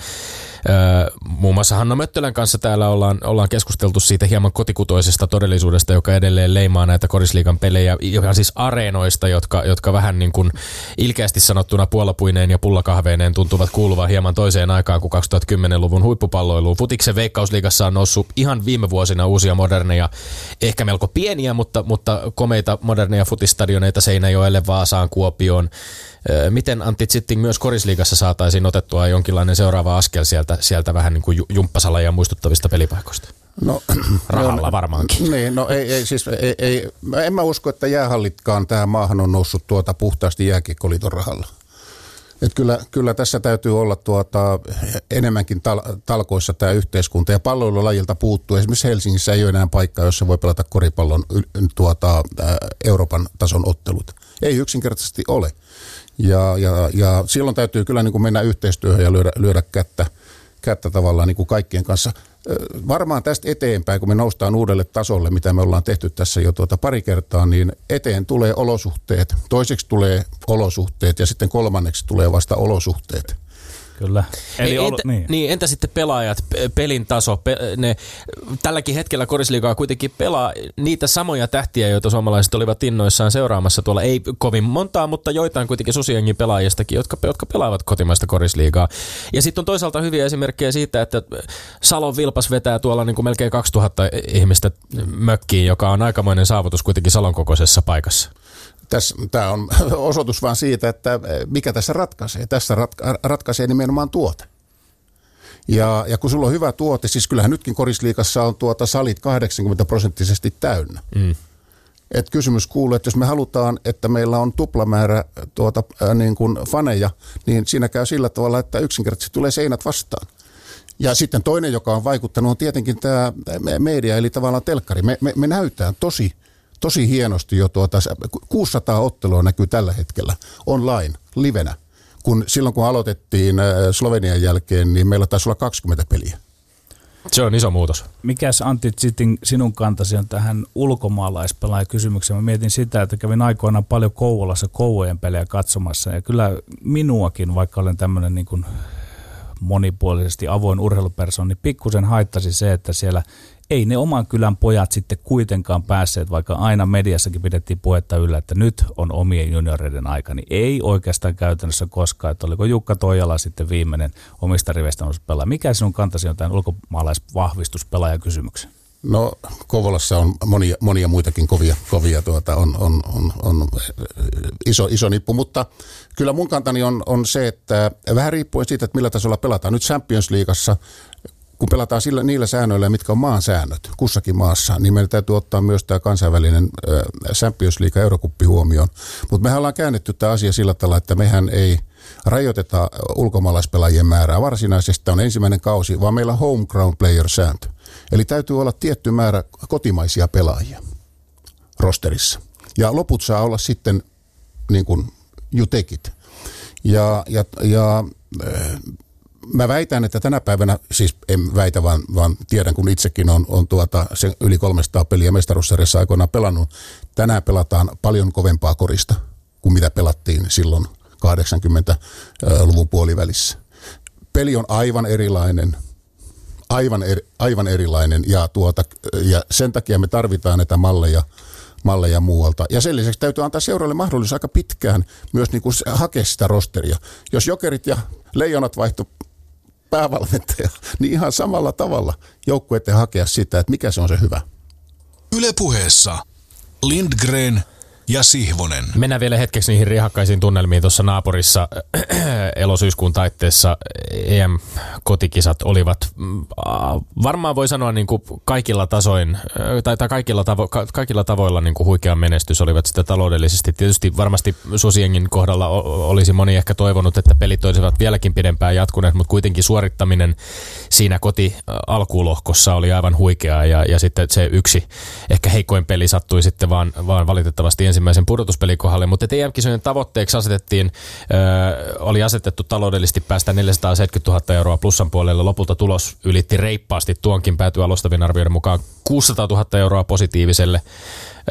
muun muassa Hanna Möttölän kanssa täällä ollaan, ollaan keskusteltu siitä hieman kotikutoisesta todellisuudesta, joka edelleen leimaa näitä korisliikan pelejä, ihan siis areenoista, jotka, jotka vähän niin kuin ilkeästi sanottuna puolapuineen ja pullakahveineen tuntuvat kuuluvan hieman hieman toiseen aikaan kuin 2010-luvun huippupalloiluun. Futiksen veikkausliigassa on noussut ihan viime vuosina uusia moderneja, ehkä melko pieniä, mutta, mutta komeita moderneja futistadioneita Seinäjoelle, Vaasaan, Kuopioon. Miten Antti Zitting myös korisliigassa saataisiin otettua jonkinlainen seuraava askel sieltä, sieltä vähän niin kuin jumppasalaja muistuttavista pelipaikoista? No, Rahalla varmaankin. Niin, no ei, ei siis, ei, ei, en mä usko, että jäähallitkaan tähän maahan on noussut tuota puhtaasti jääkiekkoliiton rahalla. Et kyllä, kyllä tässä täytyy olla tuota, enemmänkin tal- talkoissa tämä yhteiskunta ja palloilulajilta puuttuu. Esimerkiksi Helsingissä ei ole enää paikkaa, jossa voi pelata koripallon tuota, Euroopan tason ottelut. Ei yksinkertaisesti ole. Ja, ja, ja silloin täytyy kyllä niin kuin mennä yhteistyöhön ja lyödä, lyödä kättä, kättä tavallaan niin kuin kaikkien kanssa – varmaan tästä eteenpäin, kun me noustaan uudelle tasolle, mitä me ollaan tehty tässä jo tuota pari kertaa, niin eteen tulee olosuhteet, toiseksi tulee olosuhteet ja sitten kolmanneksi tulee vasta olosuhteet. Kyllä. Eli entä, niin. niin. entä sitten pelaajat, pelin taso? Pe, ne, tälläkin hetkellä korisliigaa kuitenkin pelaa niitä samoja tähtiä, joita suomalaiset olivat innoissaan seuraamassa tuolla. Ei kovin montaa, mutta joitain kuitenkin sosiengin pelaajistakin, jotka, jotka pelaavat kotimaista korisliigaa. Ja sitten on toisaalta hyviä esimerkkejä siitä, että Salon Vilpas vetää tuolla niin kuin melkein 2000 ihmistä mökkiin, joka on aikamoinen saavutus kuitenkin Salon kokoisessa paikassa tämä on osoitus vain siitä, että mikä tässä ratkaisee. Tässä ratka- ratkaisee nimenomaan tuote. Ja, ja kun sulla on hyvä tuote, siis kyllähän nytkin korisliikassa on tuota salit 80 prosenttisesti täynnä. Mm. Et kysymys kuuluu, että jos me halutaan, että meillä on tuplamäärä tuota, äh, niin kuin faneja, niin siinä käy sillä tavalla, että yksinkertaisesti tulee seinät vastaan. Ja sitten toinen, joka on vaikuttanut, on tietenkin tämä media, eli tavallaan telkkari. Me, me, me näytään tosi tosi hienosti jo tuota, 600 ottelua näkyy tällä hetkellä online, livenä. Kun silloin kun aloitettiin äh, Slovenian jälkeen, niin meillä taisi olla 20 peliä. Se on iso muutos. Mikäs Antti Ziting sinun kantasi on tähän ulkomaalaispelaajakysymykseen? Mä mietin sitä, että kävin aikoinaan paljon Kouvolassa Kouvojen pelejä katsomassa ja kyllä minuakin, vaikka olen tämmöinen niin kuin monipuolisesti avoin urheilupersoon, niin pikkusen haittasi se, että siellä ei ne oman kylän pojat sitten kuitenkaan päässeet, vaikka aina mediassakin pidettiin puhetta yllä, että nyt on omien junioreiden aika, niin ei oikeastaan käytännössä koskaan, että oliko Jukka Toijala sitten viimeinen omista riveistä pelaa. Mikä sinun kantasi on tämän ulkomaalaisvahvistuspelaajakysymyksen? No Kovolassa on monia, monia muitakin kovia, kovia tuota, on, on, on, on iso, iso nippu, mutta kyllä mun kantani on, on se, että vähän riippuen siitä, että millä tasolla pelataan. Nyt Champions Leagueassa kun pelataan sillä, niillä säännöillä, mitkä on maan säännöt kussakin maassa, niin meidän täytyy ottaa myös tämä kansainvälinen äh, Champions League Eurokuppi huomioon. Mutta mehän ollaan käännetty tämä asia sillä tavalla, että mehän ei rajoiteta ulkomaalaispelaajien määrää varsinaisesti. Tämä on ensimmäinen kausi, vaan meillä on homeground player sääntö. Eli täytyy olla tietty määrä kotimaisia pelaajia rosterissa. Ja loput saa olla sitten niin kuin you take it. Ja, ja, ja mä väitän, että tänä päivänä, siis en väitä, vaan, vaan tiedän, kun itsekin on, on tuota, se yli 300 peliä mestaruussarjassa aikoinaan pelannut. Tänään pelataan paljon kovempaa korista kuin mitä pelattiin silloin 80-luvun puolivälissä. Peli on aivan erilainen, aivan, eri, aivan erilainen ja, tuota, ja sen takia me tarvitaan näitä malleja, malleja muualta. Ja sen lisäksi täytyy antaa seuraavalle mahdollisuus aika pitkään myös niin kuin hakea sitä rosteria. Jos jokerit ja leijonat vaihtu päävalmentaja, niin ihan samalla tavalla joukkueiden hakea sitä, että mikä se on se hyvä. Ylepuheessa Lindgren ja Sihvonen. Mennään vielä hetkeksi niihin rihakkaisiin tunnelmiin tuossa naapurissa elosyyskuun taitteessa EM-kotikisat olivat mm, varmaan voi sanoa niin kuin kaikilla tasoin tai, tai kaikilla, tavo, kaikilla tavoilla niin kuin huikea menestys olivat sitä taloudellisesti. Tietysti varmasti Susiengin kohdalla olisi moni ehkä toivonut, että pelit olisivat vieläkin pidempään jatkuneet, mutta kuitenkin suorittaminen siinä koti alkulohkossa oli aivan huikeaa ja, ja sitten se yksi ehkä heikoin peli sattui sitten vaan, vaan valitettavasti ensimmäisen pudotuspelin kohdalle, mutta EM-kisojen tavoitteeksi asetettiin, ö, oli asetettu taloudellisesti päästä 470 000 euroa plussan puolelle. Lopulta tulos ylitti reippaasti tuonkin päätyä alustavien arvioiden mukaan 600 000 euroa positiiviselle.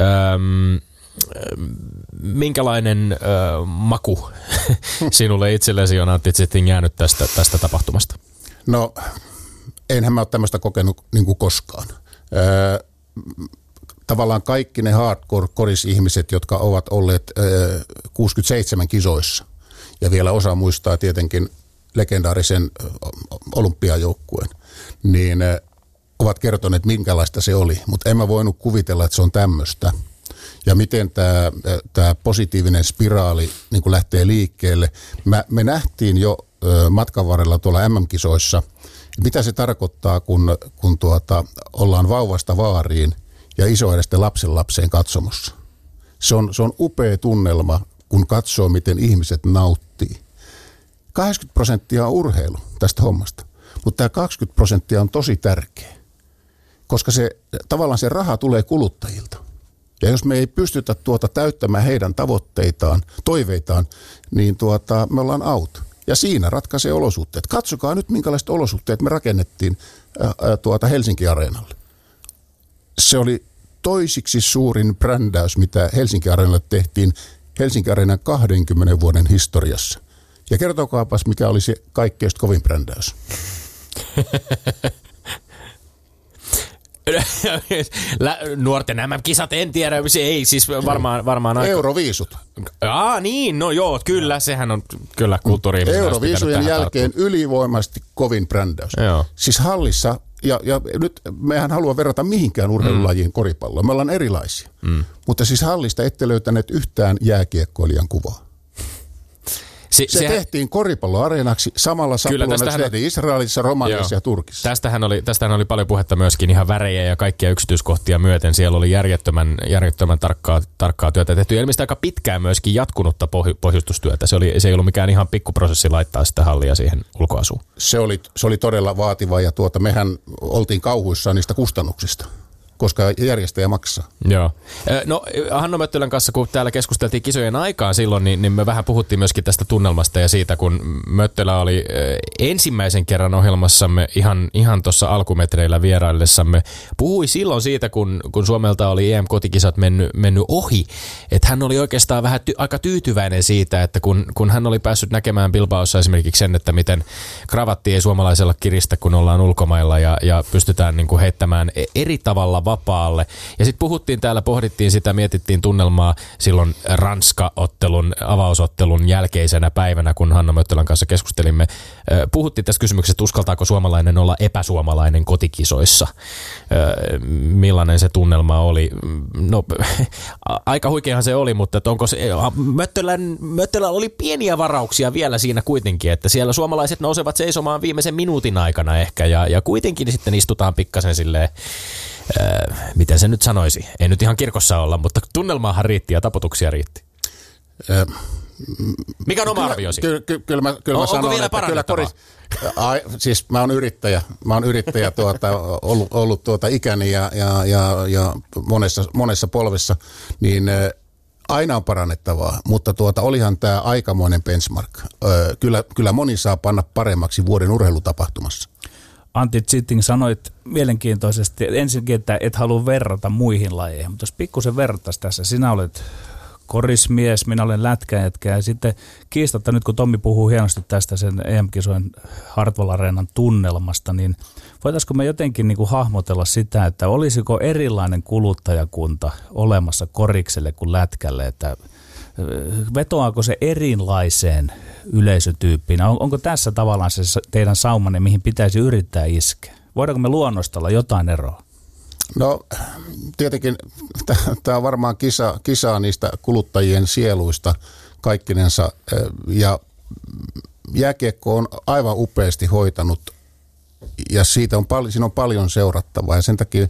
Öm, minkälainen ö, maku sinulle itsellesi on Antti jäänyt tästä, tästä tapahtumasta? No, enhän mä ole tämmöistä kokenut niin kuin koskaan. Öö, tavallaan kaikki ne hardcore-koris-ihmiset, jotka ovat olleet ö, 67 kisoissa, ja vielä osa muistaa tietenkin legendaarisen olympiajoukkueen, niin ovat kertoneet, minkälaista se oli. Mutta en mä voinut kuvitella, että se on tämmöistä. Ja miten tämä, tämä positiivinen spiraali niin lähtee liikkeelle. Mä, me nähtiin jo matkan varrella tuolla MM-kisoissa, mitä se tarkoittaa, kun, kun tuota, ollaan vauvasta vaariin – ja isoäidestä lapsen lapseen katsomossa. Se on, se on upea tunnelma, kun katsoo, miten ihmiset nauttii. 80 prosenttia on urheilu tästä hommasta, mutta tämä 20 prosenttia on tosi tärkeä, koska se, tavallaan se raha tulee kuluttajilta. Ja jos me ei pystytä tuota täyttämään heidän tavoitteitaan, toiveitaan, niin tuota, me ollaan out. Ja siinä ratkaisee olosuhteet. Katsokaa nyt, minkälaiset olosuhteet me rakennettiin ää, tuota Helsinki-areenalle se oli toisiksi suurin brändäys, mitä Helsinki Areenalle tehtiin Helsinki Areenan 20 vuoden historiassa. Ja kertokaapas, mikä oli se kaikkein kovin brändäys. Nuorten nämä kisat en tiedä, ei siis varmaan, varmaan aika... Euroviisut. Aa niin, no joo, kyllä, sehän on kyllä kulttuuri. Euroviisujen jälkeen tarttua. ylivoimaisesti kovin brändäys. Joo. Siis hallissa ja, ja nyt mehän haluaa verrata mihinkään urheilulajiin mm. koripalloa. Me ollaan erilaisia. Mm. Mutta siis hallista ette löytäneet yhtään jääkiekkoilijan kuvaa. Si- se sehän... tehtiin koripalloareenaksi samalla sapulalla, se tehtiin Israelissa, Romaniassa ja Turkissa. Tästähän oli, tästähän oli paljon puhetta myöskin ihan värejä ja kaikkia yksityiskohtia myöten. Siellä oli järjettömän, järjettömän tarkkaa, tarkkaa työtä tehty. Ilmeisesti aika pitkään myöskin jatkunutta poh- pohjustustyötä. Se, oli, se ei ollut mikään ihan pikkuprosessi laittaa sitä hallia siihen ulkoasuun. Se oli, se oli todella vaativa ja tuota, mehän oltiin kauhuissaan niistä kustannuksista koska järjestäjä maksaa. Joo. No Hanno Möttölän kanssa, kun täällä keskusteltiin kisojen aikaan silloin, niin, niin me vähän puhuttiin myöskin tästä tunnelmasta ja siitä, kun Möttölä oli ensimmäisen kerran ohjelmassamme ihan, ihan tuossa alkumetreillä vieraillessamme. Puhui silloin siitä, kun, kun Suomelta oli EM-kotikisat mennyt, mennyt ohi, että hän oli oikeastaan vähän ty- aika tyytyväinen siitä, että kun, kun hän oli päässyt näkemään Bilbaossa esimerkiksi sen, että miten kravatti ei suomalaisella kiristä, kun ollaan ulkomailla ja, ja pystytään niin kuin heittämään e-, eri tavalla vapaalle. Ja sitten puhuttiin täällä, pohdittiin sitä, mietittiin tunnelmaa silloin Ranska-ottelun, avausottelun jälkeisenä päivänä, kun Hanna Möttölän kanssa keskustelimme. Puhuttiin tästä kysymyksestä, että uskaltaako suomalainen olla epäsuomalainen kotikisoissa. Millainen se tunnelma oli? No, aika huikeahan se oli, mutta onko se, Möttölän, Möttölän oli pieniä varauksia vielä siinä kuitenkin, että siellä suomalaiset nousevat seisomaan viimeisen minuutin aikana ehkä ja, ja kuitenkin sitten istutaan pikkasen silleen Öö, miten se nyt sanoisi? Ei nyt ihan kirkossa olla, mutta tunnelmaahan riitti ja tapotuksia riitti. Öö, Mikä on oma arviosi? Kyllä, ky, kyllä mä, kyllä mä sanon, vielä että kyllä koris, ai, siis mä oon yrittäjä, mä oon yrittäjä tuota, ollut, ollut tuota ikäni ja, ja, ja, ja monessa, monessa polvessa, niin aina on parannettavaa, mutta tuota, olihan tämä aikamoinen benchmark. Öö, kyllä, kyllä moni saa panna paremmaksi vuoden urheilutapahtumassa. Antti Zitting sanoit mielenkiintoisesti, että ensinnäkin, että et halua verrata muihin lajeihin, mutta jos pikkusen verrattaisiin tässä, sinä olet korismies, minä olen lätkäjätkä ja sitten kiistatta nyt kun Tommi puhuu hienosti tästä sen EM-kisojen Hartwall Areenan tunnelmasta, niin voitaisiko me jotenkin niin kuin hahmotella sitä, että olisiko erilainen kuluttajakunta olemassa korikselle kuin lätkälle, että vetoaako se erilaiseen yleisötyyppiin? On, onko tässä tavallaan se teidän saumanne, mihin pitäisi yrittää iskeä? Voidaanko me luonnostella jotain eroa? No tietenkin tämä on varmaan kisa, kisaa niistä kuluttajien sieluista kaikkinensa ja jääkiekko on aivan upeasti hoitanut ja siitä on pal- siinä on paljon seurattavaa ja sen takia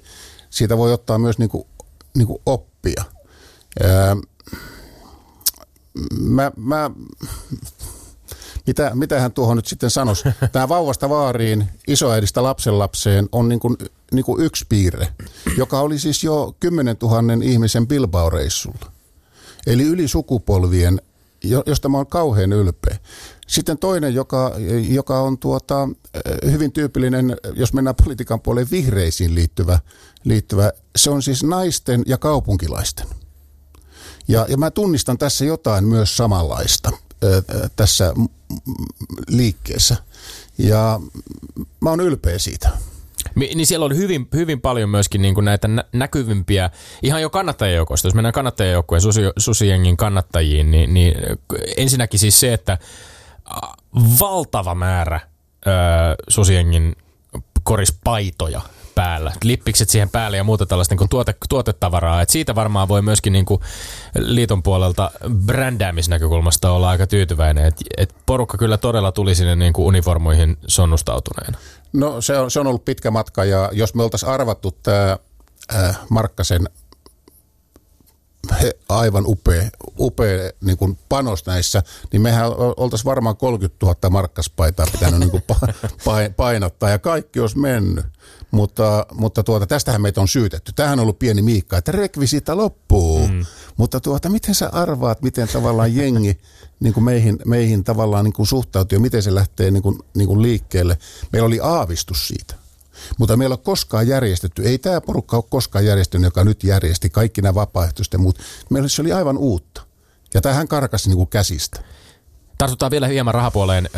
siitä voi ottaa myös niinku, niinku oppia mä, mä mitä, mitä hän tuohon nyt sitten sanoisi? Tämä vauvasta vaariin, isoäidistä lapsenlapseen on niin kuin, niin kuin yksi piirre, joka oli siis jo 10 000 ihmisen Bilbao-reissulla. Eli yli sukupolvien, josta mä oon kauhean ylpeä. Sitten toinen, joka, joka on tuota, hyvin tyypillinen, jos mennään politiikan puoleen vihreisiin liittyvä, liittyvä, se on siis naisten ja kaupunkilaisten – ja, ja mä tunnistan tässä jotain myös samanlaista tässä liikkeessä. Ja mä oon ylpeä siitä. Niin siellä on hyvin, hyvin paljon myöskin niin kuin näitä nä- näkyvimpiä, ihan jo kannattajajoukoista. Jos mennään kannattajajoukkojen susi, susijengin kannattajiin, niin, niin ensinnäkin siis se, että valtava määrä ö, susijengin korispaitoja päällä, lippikset siihen päälle ja muuta tällaista niin tuote, tuotetavaraa. Et siitä varmaan voi myöskin niin kuin liiton puolelta brändäämisnäkökulmasta olla aika tyytyväinen. Et, et porukka kyllä todella tuli sinne niin kuin uniformuihin sonnustautuneena. No se on, se on ollut pitkä matka ja jos me oltaisiin arvattu tämä äh, Markkasen aivan upea, upea niin kuin panos näissä, niin mehän oltaisiin varmaan 30 000 markkaspaitaa pitänyt niin kuin painottaa ja kaikki olisi mennyt. Mutta, mutta tuota, tästähän meitä on syytetty. Tähän on ollut pieni miikka, että rekvisiita loppuu. Mm. Mutta tuota, miten sä arvaat, miten tavallaan jengi niin kuin meihin, meihin tavallaan niin kuin suhtautuu ja miten se lähtee niin kuin, niin kuin liikkeelle. Meillä oli aavistus siitä. Mutta meillä ei ole koskaan järjestetty, ei tämä porukka ole koskaan järjestänyt, joka nyt järjesti kaikki nämä vapaaehtoiset ja muut. Meillä se oli aivan uutta. Ja tähän karkasi niin kuin käsistä. Tartutaan vielä hieman rahapuoleen.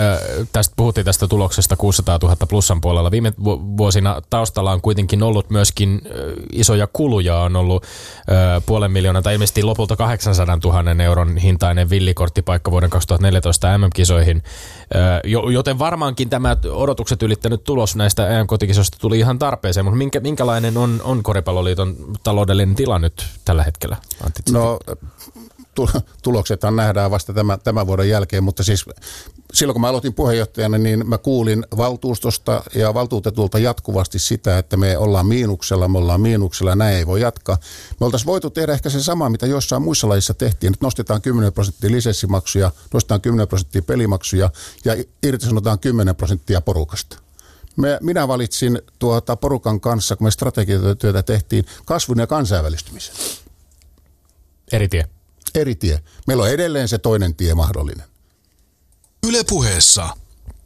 Tästä puhuttiin tästä tuloksesta 600 000 plussan puolella. Viime vuosina taustalla on kuitenkin ollut myöskin isoja kuluja. On ollut puolen miljoonaa tai ilmeisesti lopulta 800 000 euron hintainen villikorttipaikka vuoden 2014 MM-kisoihin. Joten varmaankin tämä odotukset ylittänyt tulos näistä EM-kotikisoista tuli ihan tarpeeseen. Mutta minkä, minkälainen on, on Koripalloliiton taloudellinen tila nyt tällä hetkellä? Antti no tuloksethan nähdään vasta tämän, tämän vuoden jälkeen, mutta siis silloin kun mä aloitin puheenjohtajana, niin mä kuulin valtuustosta ja valtuutetulta jatkuvasti sitä, että me ollaan miinuksella, me ollaan miinuksella näin ei voi jatkaa. Me oltaisiin voitu tehdä ehkä se sama, mitä jossain muissa lajissa tehtiin, että nostetaan 10 prosenttia lisenssimaksuja, nostetaan 10 prosenttia pelimaksuja ja irtisanotaan 10 prosenttia porukasta. Me, minä valitsin tuota porukan kanssa, kun me strategiatyötä tehtiin, kasvun ja kansainvälistymisen. Eri tie. Eri tie. Meillä on edelleen se toinen tie mahdollinen. Ylepuheessa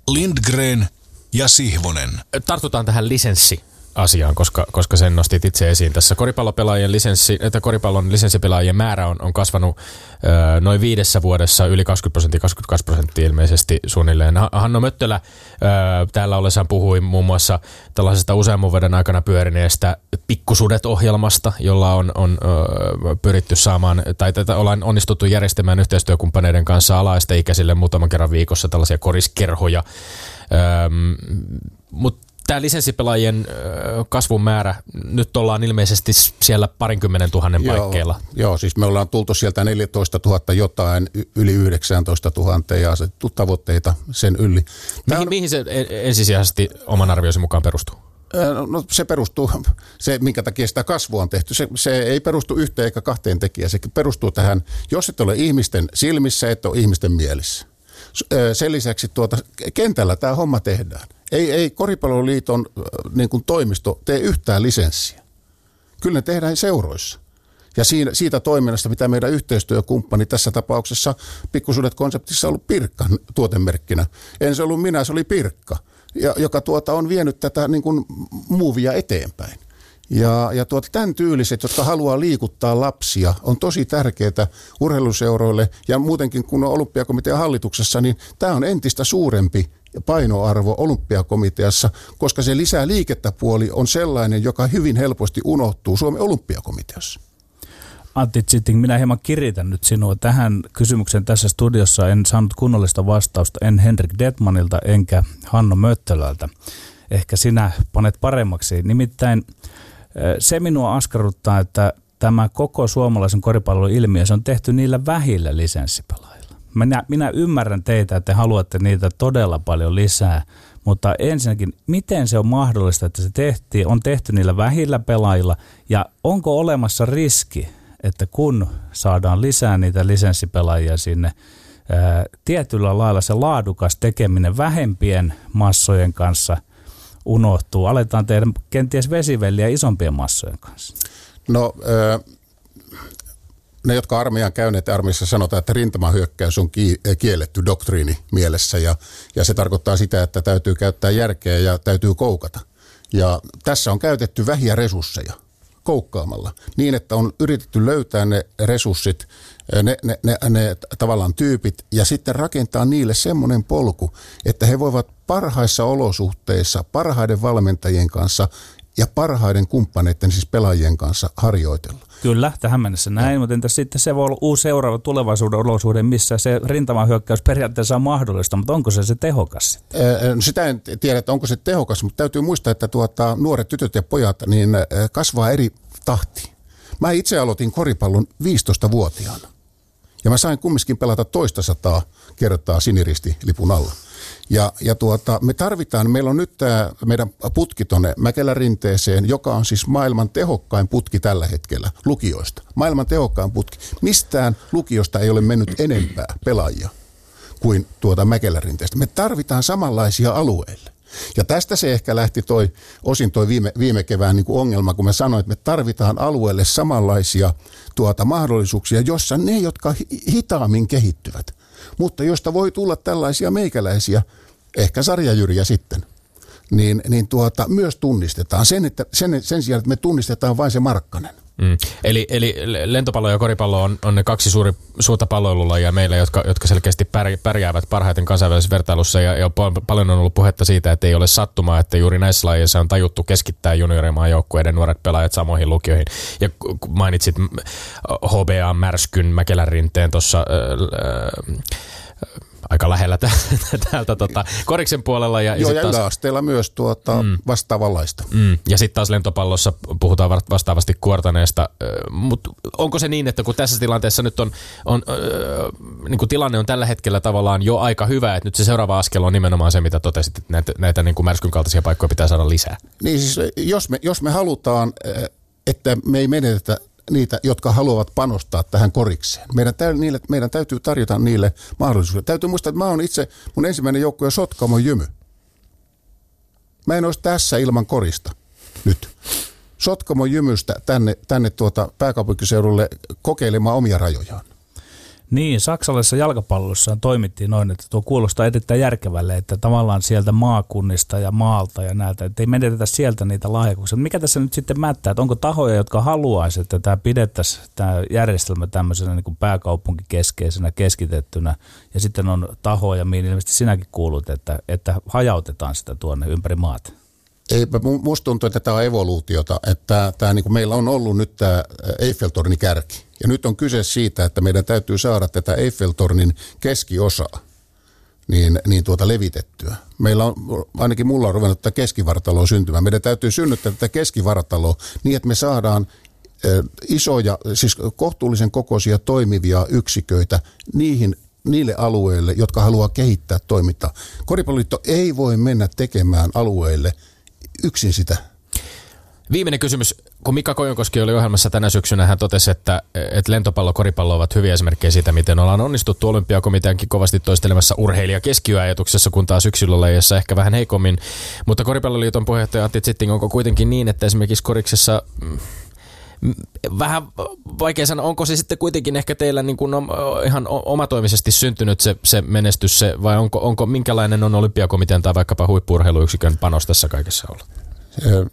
Lindgren ja Sihvonen. Tartutaan tähän lisenssi asiaan, koska, koska sen nostit itse esiin tässä. Koripallopelaajien lisenssi, että koripallon lisenssipelaajien määrä on, on kasvanut ö, noin viidessä vuodessa yli 20 prosenttia, 22 prosenttia ilmeisesti suunnilleen. Hanno Möttölä ö, täällä ollessaan puhui muun muassa tällaisesta useamman vuoden aikana pyörineestä Pikkusudet-ohjelmasta, jolla on, on ö, pyritty saamaan, tai tätä ollaan onnistuttu järjestämään yhteistyökumppaneiden kanssa alaisteikäisille muutaman kerran viikossa tällaisia koriskerhoja. Mutta tämä lisenssipelaajien kasvun määrä, nyt ollaan ilmeisesti siellä parinkymmenen tuhannen joo, paikkeilla. Joo, siis me ollaan tultu sieltä 14 000 jotain yli 19 000 ja asetettu tavoitteita sen yli. Mihin, on... mihin se ensisijaisesti oman arvioisi mukaan perustuu? No, no se perustuu, se minkä takia sitä kasvua on tehty, se, se ei perustu yhteen eikä kahteen tekijään. Se perustuu tähän, jos et ole ihmisten silmissä, et ole ihmisten mielissä. Sen lisäksi tuota, kentällä tämä homma tehdään. Ei, ei Koripalloliiton niin kuin toimisto tee yhtään lisenssiä. Kyllä ne tehdään seuroissa. Ja siinä, siitä toiminnasta, mitä meidän yhteistyökumppani tässä tapauksessa Pikkusuudet konseptissa on ollut Pirkka tuotemerkkinä. En se ollut minä, se oli Pirkka, ja, joka tuota on vienyt tätä niin kuin muuvia eteenpäin. Ja, ja tuota, tämän tyyliset, jotka haluaa liikuttaa lapsia, on tosi tärkeää urheiluseuroille ja muutenkin kun on olympiakomitean hallituksessa, niin tämä on entistä suurempi painoarvo olympiakomiteassa, koska se lisää liikettä puoli on sellainen, joka hyvin helposti unohtuu Suomen olympiakomiteassa. Antti Zitting, minä hieman kiritän nyt sinua tähän kysymykseen tässä studiossa. En saanut kunnollista vastausta, en Henrik Detmanilta enkä Hanno Möttölältä. Ehkä sinä panet paremmaksi. Nimittäin se minua askarruttaa, että tämä koko suomalaisen koripallon ilmiö, se on tehty niillä vähillä lisenssipelaajilla. Minä, minä ymmärrän teitä, että te haluatte niitä todella paljon lisää, mutta ensinnäkin, miten se on mahdollista, että se tehtiin, on tehty niillä vähillä pelaajilla, ja onko olemassa riski, että kun saadaan lisää niitä lisenssipelaajia sinne, ää, tietyllä lailla se laadukas tekeminen vähempien massojen kanssa unohtuu. Aletaan tehdä kenties vesivelliä isompien massojen kanssa. No, äh, ne, jotka armeijan käyneet armeijassa sanotaan, että rintamahyökkäys on kielletty doktriini mielessä ja, ja se tarkoittaa sitä, että täytyy käyttää järkeä ja täytyy koukata. Ja tässä on käytetty vähiä resursseja koukkaamalla niin, että on yritetty löytää ne resurssit, ne, ne, ne, ne tavallaan tyypit ja sitten rakentaa niille semmoinen polku, että he voivat parhaissa olosuhteissa, parhaiden valmentajien kanssa ja parhaiden kumppaneiden, siis pelaajien kanssa harjoitella. Kyllä, tähän mennessä näin, no. mutta entäs sitten se voi olla uusi seuraava tulevaisuuden olosuhde, missä se rintamahyökkäys periaatteessa on mahdollista, mutta onko se se tehokas No sitä en tiedä, että onko se tehokas, mutta täytyy muistaa, että tuota, nuoret tytöt ja pojat niin kasvaa eri tahti. Mä itse aloitin koripallon 15-vuotiaana. Ja mä sain kumminkin pelata toista sataa kertaa siniristi lipun alla. Ja, ja tuota, me tarvitaan, meillä on nyt tämä meidän putki tuonne Mäkelärinteeseen, joka on siis maailman tehokkain putki tällä hetkellä lukioista. Maailman tehokkain putki. Mistään lukiosta ei ole mennyt enempää pelaajia kuin tuota Mäkelärinteestä. Me tarvitaan samanlaisia alueille. Ja tästä se ehkä lähti toi, osin toi viime, viime kevään niin kuin ongelma, kun mä sanoin, että me tarvitaan alueelle samanlaisia tuota, mahdollisuuksia, jossa ne, jotka hitaammin kehittyvät, mutta josta voi tulla tällaisia meikäläisiä, ehkä sarjajyriä sitten, niin, niin tuota, myös tunnistetaan. Sen, että, sen, sen sijaan, että me tunnistetaan vain se Markkanen. Mm. Eli, eli lentopallo ja koripallo on, on ne kaksi suuri, suurta palloilulajia meillä, jotka, jotka selkeästi pärjäävät parhaiten kansainvälisessä vertailussa. Ja, ja paljon on ollut puhetta siitä, että ei ole sattumaa, että juuri näissä lajeissa on tajuttu keskittää juniorimaan joukkueiden nuoret pelaajat samoihin lukioihin. Ja mainitsit HBA Märskyn Mäkelän rinteen tuossa... Äh, aika lähellä täältä tota, koriksen puolella. Ja, Joo, ja, ja yläasteella myös tuota, mm, vastaavanlaista. Mm, ja sitten taas lentopallossa puhutaan vastaavasti kuortaneesta. Mutta onko se niin, että kun tässä tilanteessa nyt on, on äh, niin kuin tilanne on tällä hetkellä tavallaan jo aika hyvä, että nyt se seuraava askel on nimenomaan se, mitä totesit, että näitä, näitä niin kuin märskyn kaltaisia paikkoja pitää saada lisää? Niin siis, jos me, jos me halutaan, että me ei menetetä niitä, jotka haluavat panostaa tähän korikseen. Meidän, täy, niille, meidän täytyy tarjota niille mahdollisuuksia. Täytyy muistaa, että mä oon itse, mun ensimmäinen joukkue on Sotkamo Jymy. Mä en olisi tässä ilman korista nyt. Sotkamo jymystä tänne, tänne tuota pääkaupunkiseudulle kokeilemaan omia rajojaan. Niin, saksalaisessa jalkapallossa toimittiin noin, että tuo kuulostaa erittäin järkevälle, että tavallaan sieltä maakunnista ja maalta ja näiltä, että ei menetetä sieltä niitä lahjakkuuksia. Mikä tässä nyt sitten mättää, että onko tahoja, jotka haluaisivat, että tämä pidettäisiin tämä järjestelmä tämmöisenä niin kuin pääkaupunkikeskeisenä, keskitettynä, ja sitten on tahoja, mihin ilmeisesti sinäkin kuulut, että, että hajautetaan sitä tuonne ympäri maata. Ei, musta tuntuu, että tämä on evoluutiota, että tämä, niin kuin meillä on ollut nyt tämä Eiffeltorni kärki. Ja nyt on kyse siitä, että meidän täytyy saada tätä Eiffeltornin keskiosaa niin, niin tuota levitettyä. Meillä on, ainakin mulla on ruvennut tätä keskivartaloa syntymään. Meidän täytyy synnyttää tätä keskivartaloa niin, että me saadaan isoja, siis kohtuullisen kokoisia toimivia yksiköitä niihin niille alueille, jotka haluaa kehittää toimintaa. Koripalloliitto ei voi mennä tekemään alueille – yksin sitä. Viimeinen kysymys. Kun Mika Kojonkoski oli ohjelmassa tänä syksynä, hän totesi, että, että lentopallo, koripallo ovat hyviä esimerkkejä siitä, miten ollaan onnistuttu olympiakomiteankin kovasti toistelemassa urheilija keskiöajatuksessa, kun taas yksilölajeissa ehkä vähän heikommin. Mutta koripalloliiton puheenjohtaja Antti Zitting, onko kuitenkin niin, että esimerkiksi koriksessa mm, vähän vaikea sanoa, onko se sitten kuitenkin ehkä teillä niin kuin ihan omatoimisesti syntynyt se, se menestys, se, vai onko, onko minkälainen on olympiakomitean tai vaikkapa huippuurheiluyksikön panos tässä kaikessa ollut?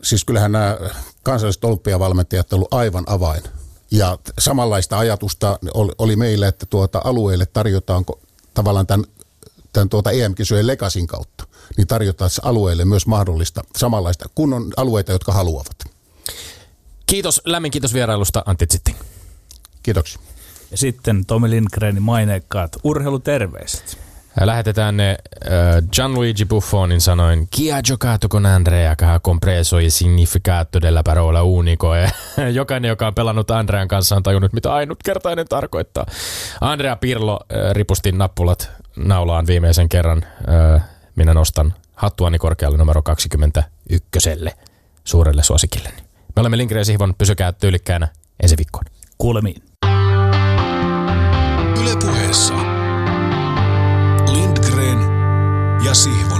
Siis kyllähän nämä kansalliset olympiavalmentajat ovat aivan avain. Ja samanlaista ajatusta oli meillä, että tuota alueelle tarjotaan tavallaan tämän, tämän tuota EM-kisojen Legasin kautta, niin tarjotaan alueelle myös mahdollista samanlaista, kun on alueita, jotka haluavat. Kiitos, lämmin kiitos vierailusta Antti Zitting. Kiitoksia. Ja sitten Tomi Lindgrenin maineikkaat urheiluterveiset. Lähetetään ne uh, Gianluigi Buffonin sanoin Chi ha giocato con Andrea che ha compreso il significato della parola unico. Ja jokainen, joka on pelannut Andrean kanssa, on tajunnut, mitä ainutkertainen tarkoittaa. Andrea Pirlo uh, ripusti nappulat naulaan viimeisen kerran. Uh, minä nostan hattuani korkealle numero 21 suurelle suosikilleni. Me olemme Lindgren ja Sihvon, pysykää tyylikkäänä ensi viikkoon. Kuulemiin. Ylepuheessa Lindgren ja Sihvonen.